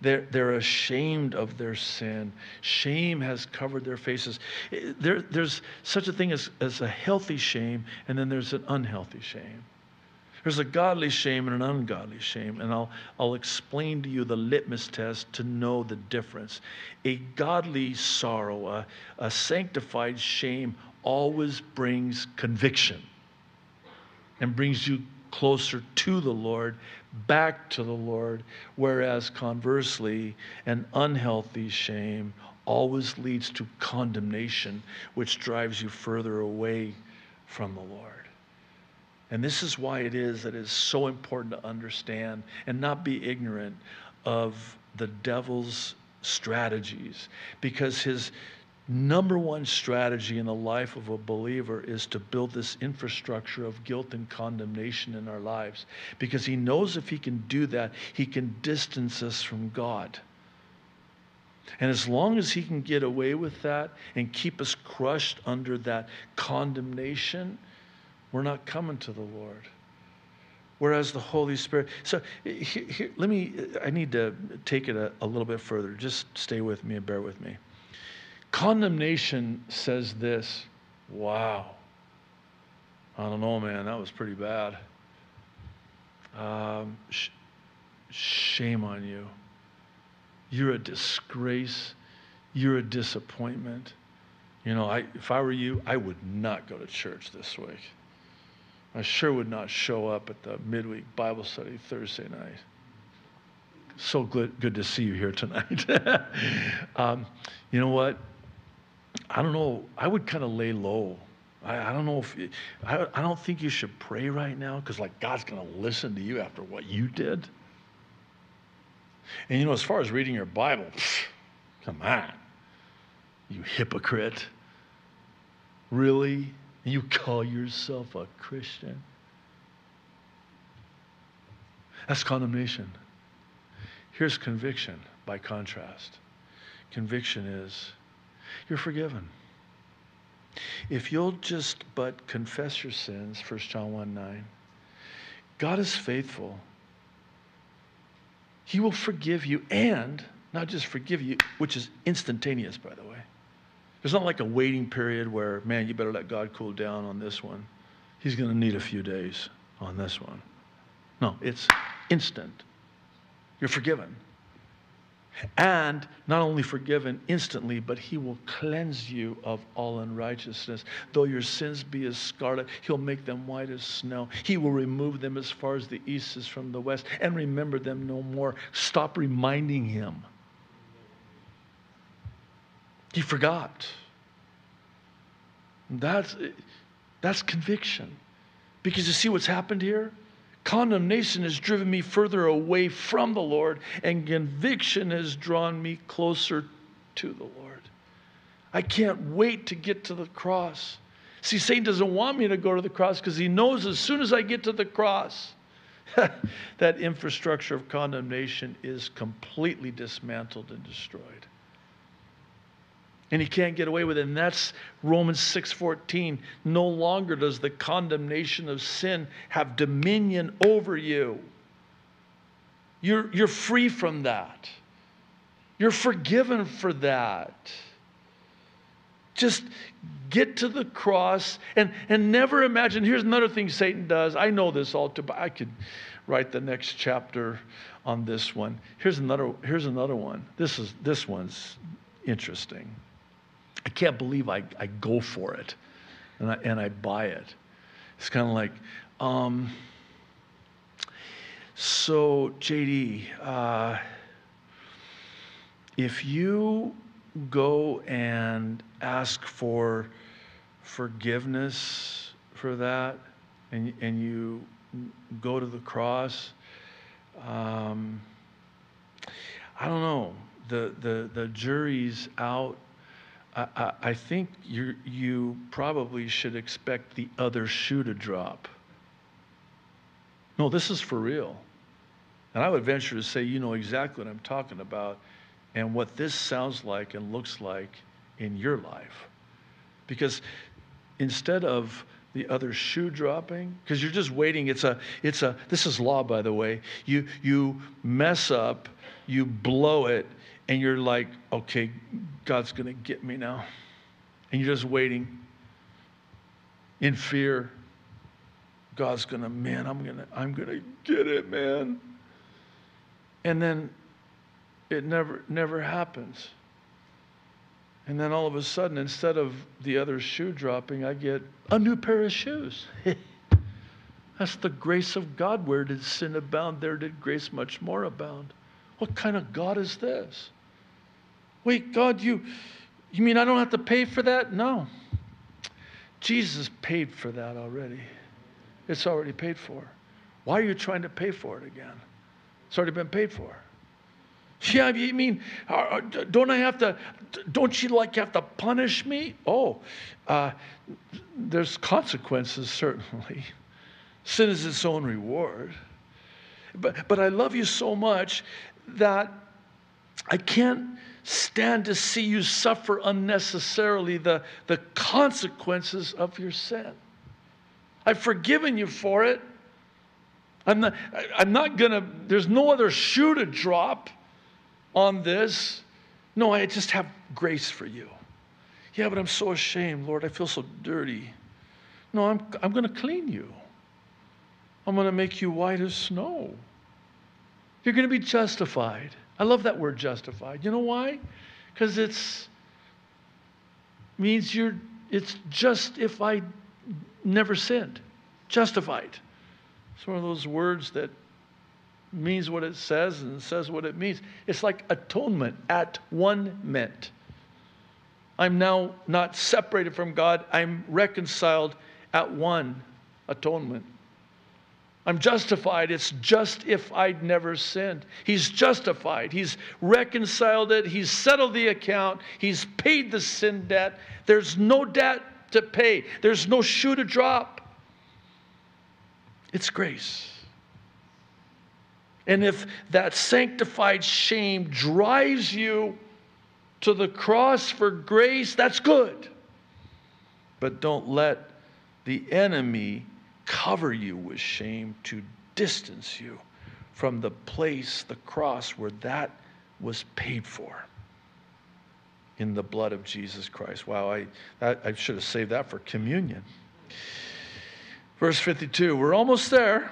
They're, they're ashamed of their sin. Shame has covered their faces. Eh, there, there's such a thing as, as a healthy shame, and then there's an unhealthy shame. There's a godly shame and an ungodly shame, and I'll, I'll explain to you the litmus test to know the difference. A godly sorrow, a, a sanctified shame, always brings conviction and brings you closer to the Lord, back to the Lord, whereas conversely, an unhealthy shame always leads to condemnation, which drives you further away from the Lord. And this is why it is that it is so important to understand and not be ignorant of the devil's strategies because his number one strategy in the life of a believer is to build this infrastructure of guilt and condemnation in our lives because he knows if he can do that, he can distance us from God. And as long as he can get away with that and keep us crushed under that condemnation, we're not coming to the Lord. Whereas the Holy Spirit. So here, here, let me, I need to take it a, a little bit further. Just stay with me and bear with me. Condemnation says this wow. I don't know, man, that was pretty bad. Um, sh- shame on you. You're a disgrace. You're a disappointment. You know, I, if I were you, I would not go to church this week. I sure would not show up at the midweek Bible study Thursday night. So good, good to see you here tonight. <laughs> um, you know what? I don't know. I would kind of lay low. I, I don't know if I, I don't think you should pray right now because like God's going to listen to you after what you did. And you know, as far as reading your Bible, pff, come on, you hypocrite. Really? You call yourself a Christian? That's condemnation. Here's conviction by contrast. Conviction is you're forgiven. If you'll just but confess your sins, 1 John 1 9, God is faithful. He will forgive you and not just forgive you, which is instantaneous, by the way. There's not like a waiting period where, man, you better let God cool down on this one. He's going to need a few days on this one. No, it's instant. You're forgiven. And not only forgiven instantly, but he will cleanse you of all unrighteousness. Though your sins be as scarlet, he'll make them white as snow. He will remove them as far as the east is from the west and remember them no more. Stop reminding him. He forgot. That's, that's conviction. Because you see what's happened here? Condemnation has driven me further away from the Lord, and conviction has drawn me closer to the Lord. I can't wait to get to the cross. See, Satan doesn't want me to go to the cross because he knows as soon as I get to the cross, <laughs> that infrastructure of condemnation is completely dismantled and destroyed and he can't get away with it. And that's romans 6.14 no longer does the condemnation of sin have dominion over you. You're, you're free from that. You're forgiven for that. Just get to the cross and, and never imagine. Here's another thing satan does. I know this all too but i could write the next chapter on this one. Here's another here's another one. This is this one's interesting I can't believe I, I go for it and I, and I buy it. It's kind of like, um, so JD, uh, if you go and ask for forgiveness for that and, and you go to the cross, um, I don't know. The, the, the jury's out. I, I, think you you probably should expect the other shoe to drop. No, this is for real. And I would venture to say you know exactly what I'm talking about and what this sounds like and looks like in your life. Because instead of the other shoe dropping because you're just waiting it's a it's a this is law by the way you you mess up you blow it and you're like okay god's going to get me now and you're just waiting in fear god's going to man i'm going to i'm going to get it man and then it never never happens and then all of a sudden, instead of the other shoe dropping, I get a new pair of shoes. <laughs> That's the grace of God. Where did sin abound, there did grace much more abound. What kind of God is this? Wait, God, you, you mean I don't have to pay for that? No. Jesus paid for that already. It's already paid for. Why are you trying to pay for it again? It's already been paid for. Yeah, you mean, uh, uh, don't I have to, don't you like have to punish me? Oh, uh, there's consequences, certainly. Sin is its own reward. But, but I love you so much that I can't stand to see you suffer unnecessarily the, the consequences of your sin. I've forgiven you for it. I'm not, I'm not going to, there's no other shoe to drop on this. No, I just have grace for you. Yeah, but I'm so ashamed, Lord. I feel so dirty. No, I'm, I'm going to clean you. I'm going to make you white as snow. You're going to be justified. I love that word justified. You know why? Because it's means you're it's just if I never sinned. Justified. It's one of those words that means what it says and says what it means. It's like atonement, at one meant. I'm now not separated from God, I'm reconciled at one atonement. I'm justified. It's just if I'd never sinned. He's justified. He's reconciled it. He's settled the account. He's paid the sin debt. There's no debt to pay, there's no shoe to drop. It's grace. And if that sanctified shame drives you to the cross for grace, that's good. But don't let the enemy cover you with shame to distance you from the place, the cross, where that was paid for in the blood of Jesus Christ. Wow, I, I should have saved that for communion. Verse 52, we're almost there.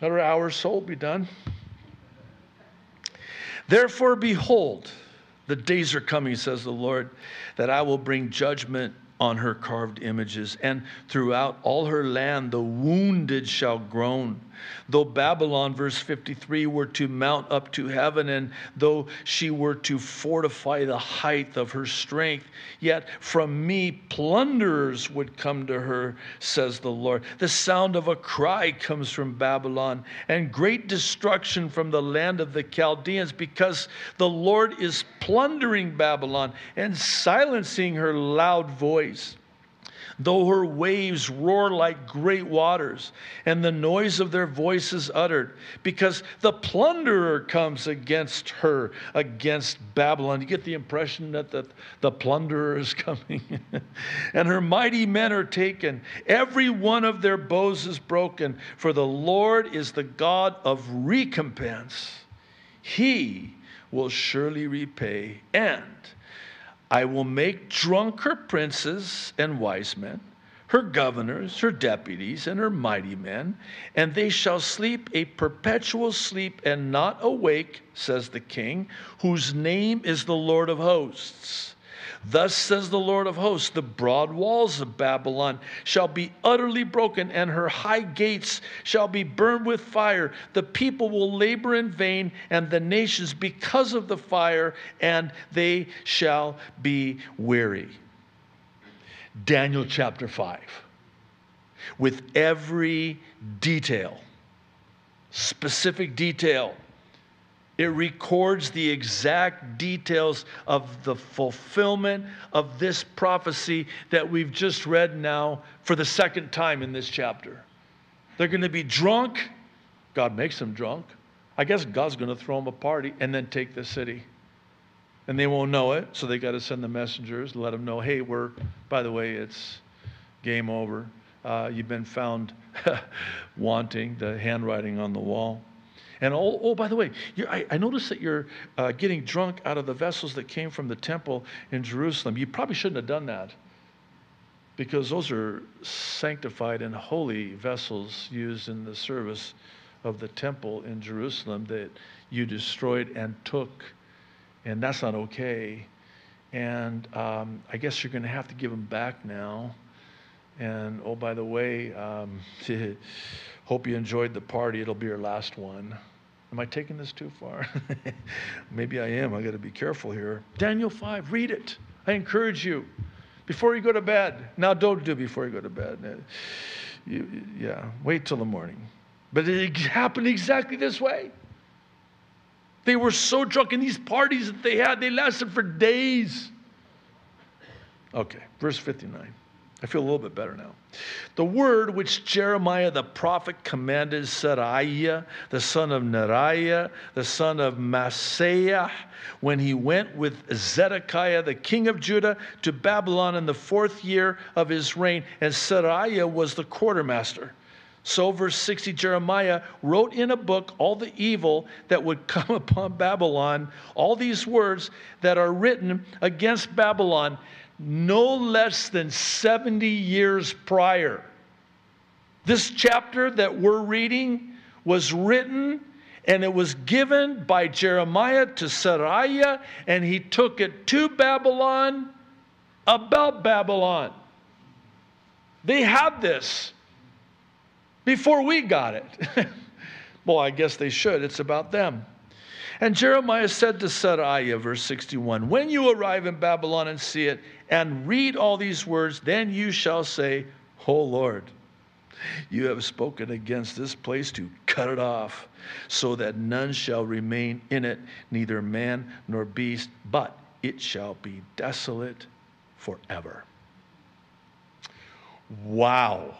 Another hour or so will be done. Therefore, behold, the days are coming, says the Lord, that I will bring judgment on her carved images, and throughout all her land the wounded shall groan. Though Babylon, verse 53, were to mount up to heaven, and though she were to fortify the height of her strength, yet from me plunderers would come to her, says the Lord. The sound of a cry comes from Babylon, and great destruction from the land of the Chaldeans, because the Lord is plundering Babylon and silencing her loud voice though her waves roar like great waters, and the noise of their voices uttered, because the plunderer comes against her, against Babylon. You get the impression that the, the plunderer is <laughs> coming. and her mighty men are taken. Every one of their bows is broken, for the Lord is the God of recompense. He will surely repay and I will make drunk her princes and wise men, her governors, her deputies, and her mighty men, and they shall sleep a perpetual sleep and not awake, says the king, whose name is the Lord of hosts. Thus says the Lord of hosts the broad walls of Babylon shall be utterly broken, and her high gates shall be burned with fire. The people will labor in vain, and the nations because of the fire, and they shall be weary. Daniel chapter 5, with every detail, specific detail it records the exact details of the fulfillment of this prophecy that we've just read now for the second time in this chapter. They're going to be drunk. God makes them drunk. I guess God's going to throw them a party and then take the city. And they won't know it, so they got to send the messengers, let them know, hey, we're, by the way, it's game over. Uh, you've been found <laughs> wanting the handwriting on the wall. And oh, oh by the way, I, I noticed that you're uh, getting drunk out of the vessels that came from the temple in Jerusalem. You probably shouldn't have done that because those are sanctified and holy vessels used in the service of the temple in Jerusalem that you destroyed and took. And that's not okay. And um, I guess you're going to have to give them back now. And oh, by the way, um, <laughs> Hope you enjoyed the party. It'll be your last one. Am I taking this too far? <laughs> Maybe I am. I got to be careful here. Daniel 5, read it. I encourage you before you go to bed. Now, don't do before you go to bed. Uh, you, yeah, wait till the morning. But it happened exactly this way. They were so drunk in these parties that they had, they lasted for days. Okay, verse 59. I feel a little bit better now. The word which Jeremiah the prophet commanded Seraiah, the son of Neriah, the son of Maaseiah, when he went with Zedekiah, the king of Judah, to Babylon in the fourth year of his reign, and Seraiah was the quartermaster. So, verse 60, Jeremiah wrote in a book all the evil that would <laughs> come upon Babylon, all these words that are written against Babylon no less than 70 years prior. This chapter that we're reading was written and it was given by Jeremiah to Seraiah, and he took it to Babylon about Babylon. They had this before we got it. <laughs> well, I guess they should. It's about them. And Jeremiah said to Seraiah, verse 61, When you arrive in Babylon and see it, and read all these words, then you shall say, O Lord, you have spoken against this place to cut it off, so that none shall remain in it, neither man nor beast, but it shall be desolate forever. Wow.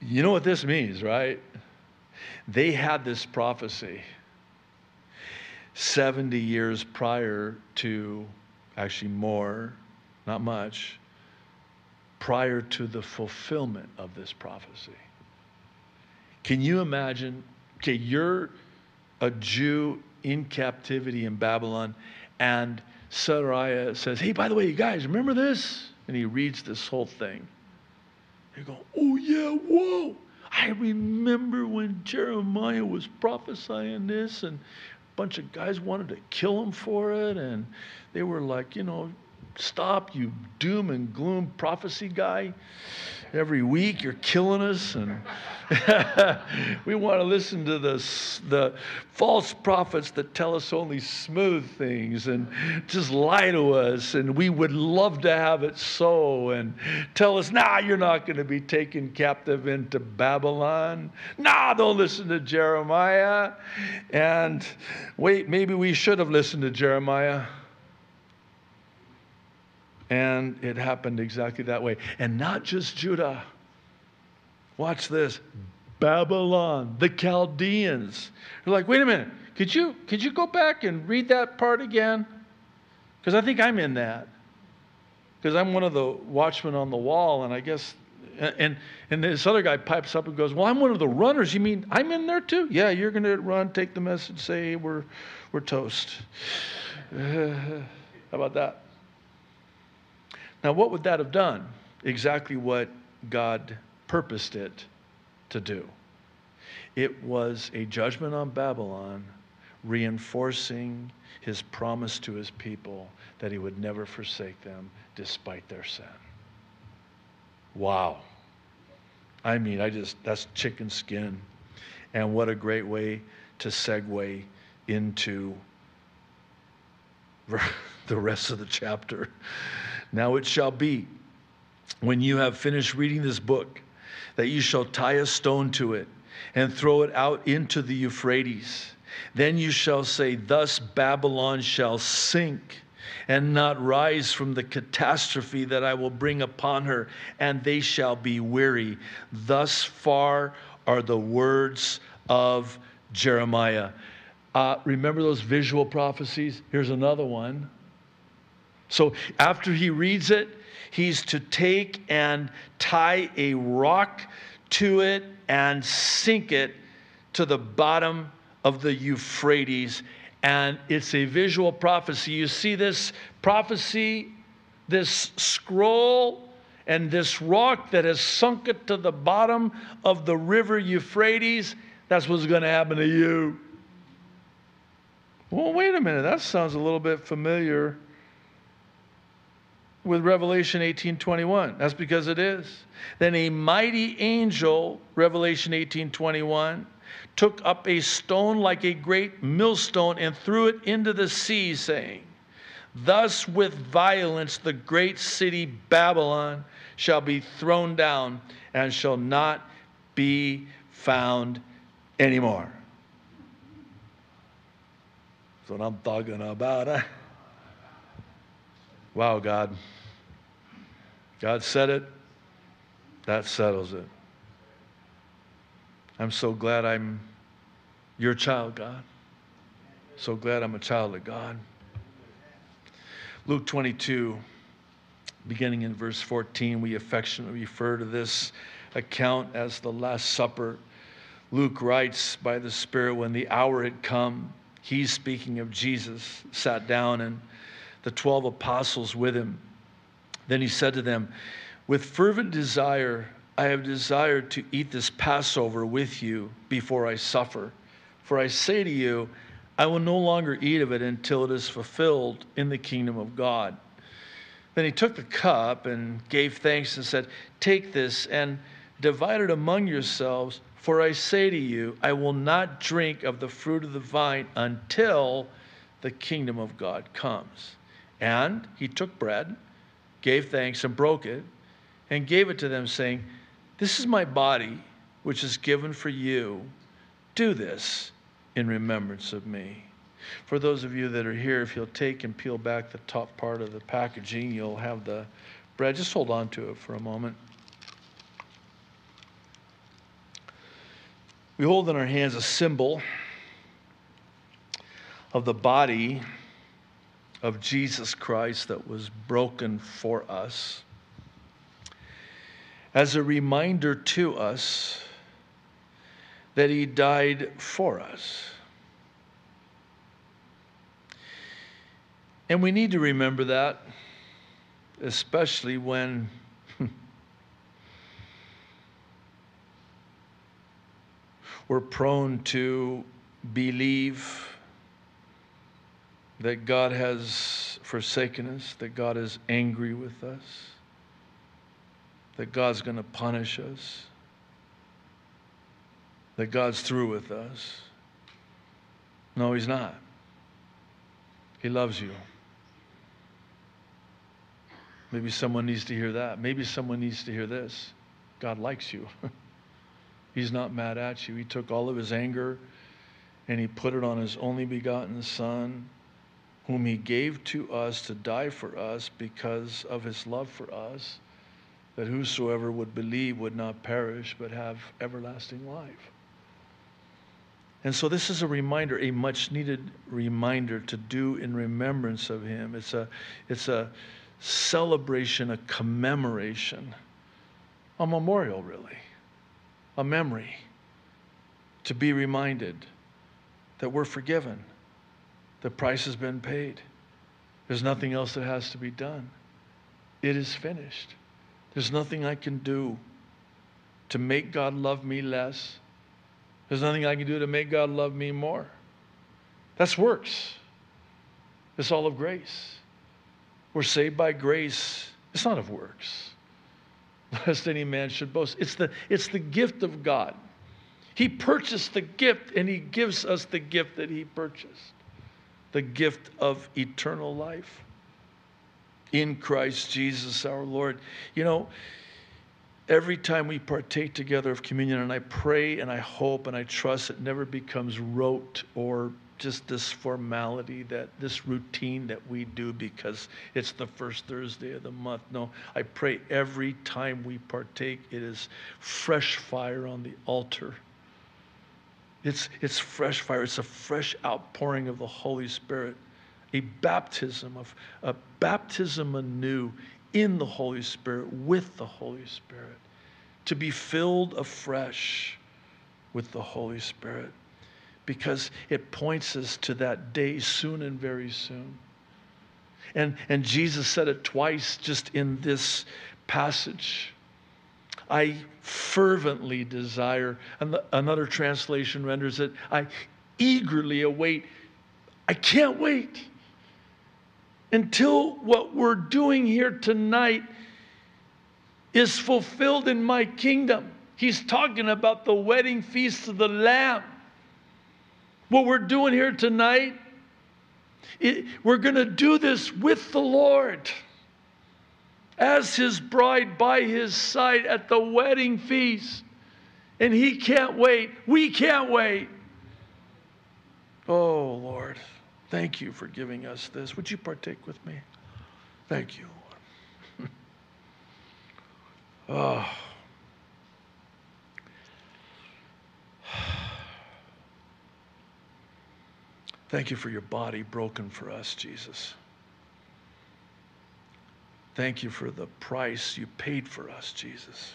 You know what this means, right? They had this prophecy 70 years prior to, actually more, not much, prior to the fulfillment of this prophecy. Can you imagine? Okay, you're a Jew in captivity in Babylon, and Seraiah says, Hey, by the way, you guys, remember this? And he reads this whole thing. You go, Oh, yeah, whoa. I remember when Jeremiah was prophesying this, and a bunch of guys wanted to kill him for it, and they were like, you know, stop, you doom and gloom prophecy guy. Every week you're killing us, and <laughs> we want to listen to the, the false prophets that tell us only smooth things and just lie to us. And we would love to have it so and tell us, nah, you're not going to be taken captive into Babylon. Nah, don't listen to Jeremiah. And wait, maybe we should have listened to Jeremiah. And it happened exactly that way. And not just Judah. Watch this. Babylon, the Chaldeans. They're like, wait a minute, could you, could you go back and read that part again? Because I think I'm in that. Because I'm one of the watchmen on the wall, and I guess, and, and this other guy pipes up and goes, Well, I'm one of the runners. You mean I'm in there too? Yeah, you're to run, take the message, say, We're, we're toast. <sighs> How about that? Now, what would that have done? Exactly what God purposed it to do. It was a judgment on Babylon reinforcing his promise to his people that he would never forsake them despite their sin. Wow. I mean, I just, that's chicken skin. And what a great way to segue into <laughs> the rest of the chapter. Now it shall be, when you have finished reading this book, that you shall tie a stone to it and throw it out into the Euphrates. Then you shall say, Thus Babylon shall sink and not rise from the catastrophe that I will bring upon her, and they shall be weary. Thus far are the words of Jeremiah. Uh, remember those visual prophecies? Here's another one. So after he reads it, he's to take and tie a rock to it and sink it to the bottom of the Euphrates. And it's a visual prophecy. You see this prophecy, this scroll, and this rock that has sunk it to the bottom of the river Euphrates. That's what's going to happen to you. Well, wait a minute. That sounds a little bit familiar with Revelation 18:21. That's because it is. Then a mighty angel, Revelation 18:21, took up a stone like a great millstone and threw it into the sea, saying, Thus with violence the great city Babylon shall be thrown down and shall not be found anymore. That's what I'm talking about. Wow, God. God said it. That settles it. I'm so glad I'm your child, God. So glad I'm a child of God. Luke 22, beginning in verse 14, we affectionately refer to this account as the Last Supper. Luke writes by the Spirit, when the hour had come, he, speaking of Jesus, sat down and the 12 apostles with him. Then he said to them, With fervent desire, I have desired to eat this Passover with you before I suffer. For I say to you, I will no longer eat of it until it is fulfilled in the kingdom of God. Then he took the cup and gave thanks and said, Take this and divide it among yourselves. For I say to you, I will not drink of the fruit of the vine until the kingdom of God comes. And he took bread gave thanks and broke it and gave it to them, saying, This is my body, which is given for you. Do this in remembrance of me. For those of you that are here, if you'll take and peel back the top part of the packaging, you'll have the bread. Just hold on to it for a moment. We hold in our hands a symbol of the body of Jesus Christ that was broken for us as a reminder to us that he died for us. And we need to remember that, especially when <laughs> we're prone to believe that God has forsaken us, that God is angry with us, that God's going to punish us, that God's through with us. No, He's not. He loves you. Maybe someone needs to hear that. Maybe someone needs to hear this. God likes you. <laughs> He's not mad at you. He took all of his anger and he put it on his only begotten Son whom he gave to us to die for us because of his love for us, that whosoever would believe would not perish but have everlasting life. And so this is a reminder, a much needed reminder to do in remembrance of him. It's a, it's a celebration, a commemoration, a memorial, really, a memory to be reminded that we're forgiven the price has been paid. There's nothing else that has to be done. It is finished. There's nothing I can do to make God love me less. There's nothing I can do to make God love me more. That's works. It's all of grace. We're saved by grace. It's not of works. <laughs> Lest any man should boast. It's the, it's the gift of God. He purchased the gift and He gives us the gift that He purchased the gift of eternal life in Christ Jesus our Lord. You know, every time we partake together of communion, and I pray and I hope and I trust it never becomes rote or just this formality that this routine that we do because it's the first Thursday of the month. No, I pray every time we partake, it is fresh fire on the altar. It's, it's fresh fire. It's a fresh outpouring of the Holy Spirit, a baptism of a baptism anew in the Holy Spirit with the Holy Spirit, to be filled afresh with the Holy Spirit because it points us to that day soon and very soon. And, and Jesus said it twice just in this passage. I fervently desire, another translation renders it, I eagerly await. I can't wait until what we're doing here tonight is fulfilled in my kingdom. He's talking about the wedding feast of the Lamb. What we're doing here tonight, it, we're going to do this with the Lord as his bride by his side at the wedding feast. And he can't wait. We can't wait. Oh, Lord, thank you for giving us this. Would you partake with me? Thank you, Lord. oh. <laughs> <sighs> Thank you for your body broken for us, Jesus. Thank you for the price you paid for us, Jesus.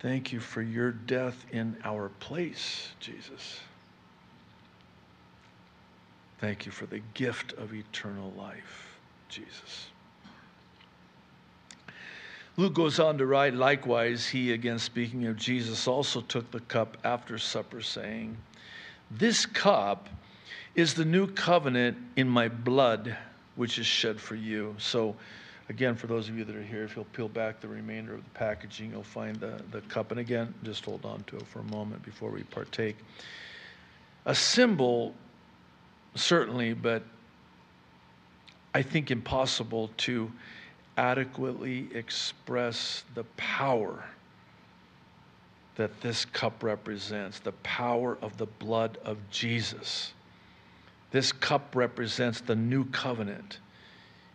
Thank you for your death in our place, Jesus. Thank you for the gift of eternal life, Jesus. Luke goes on to write, likewise, he, again speaking of Jesus, also took the cup after supper, saying, this cup is the new covenant in my blood, which is shed for you. So, again, for those of you that are here, if you'll peel back the remainder of the packaging, you'll find the, the cup. And again, just hold on to it for a moment before we partake. A symbol, certainly, but I think impossible to adequately express the power that this cup represents the power of the blood of Jesus. This cup represents the new covenant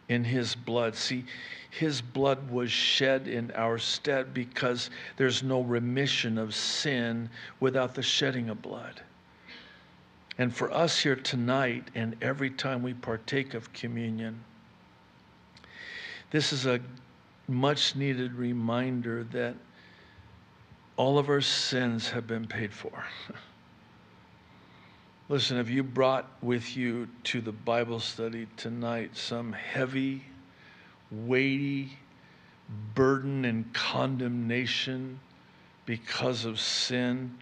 in his blood. See, his blood was shed in our stead because there's no remission of sin without the shedding of blood. And for us here tonight and every time we partake of communion, this is a much needed reminder that all of our sins have been paid for. <laughs> Listen, have you brought with you to the Bible study tonight some heavy, weighty burden and condemnation because of sin?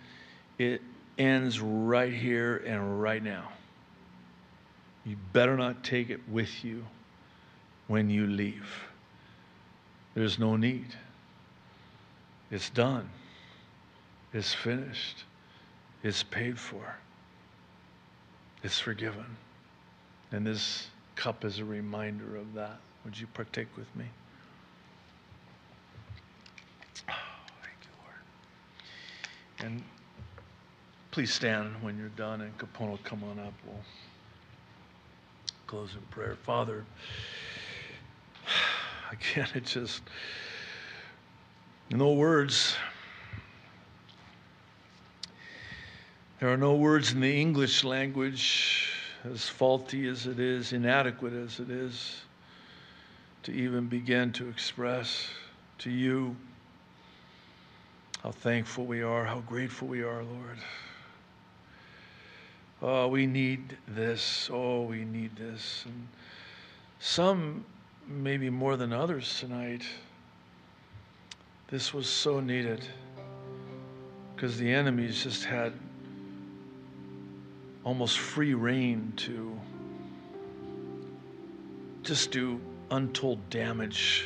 It ends right here and right now. You better not take it with you when you leave. There's no need. It's done it's finished, it's paid for, it's forgiven. And this cup is a reminder of that. Would you partake with me? Oh, thank you, Lord. And please stand when you're done, and Kapono, come on up. We'll close in prayer. Father, <sighs> again, it just, no words. There are no words in the English language, as faulty as it is, inadequate as it is, to even begin to express to you how thankful we are, how grateful we are, Lord. Oh, we need this. Oh, we need this. And some, maybe more than others tonight, this was so needed because the enemies just had almost free reign to just do untold damage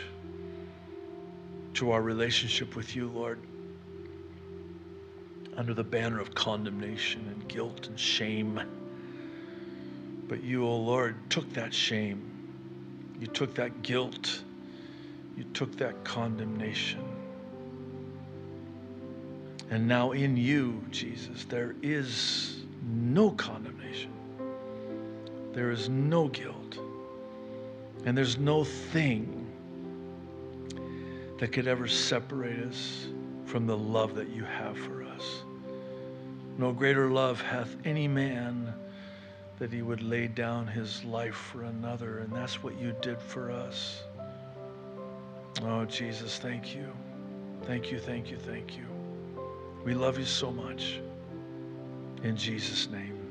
to our relationship with you, Lord, under the banner of condemnation and guilt and shame. But you, O oh Lord, took that shame, you took that guilt, you took that condemnation. And now in you, Jesus, there is no condemnation. There is no guilt. And there's no thing that could ever separate us from the love that you have for us. No greater love hath any man that he would lay down his life for another, and that's what you did for us. Oh, Jesus, thank you. Thank you, thank you, thank you. We love you so much. In Jesus' name.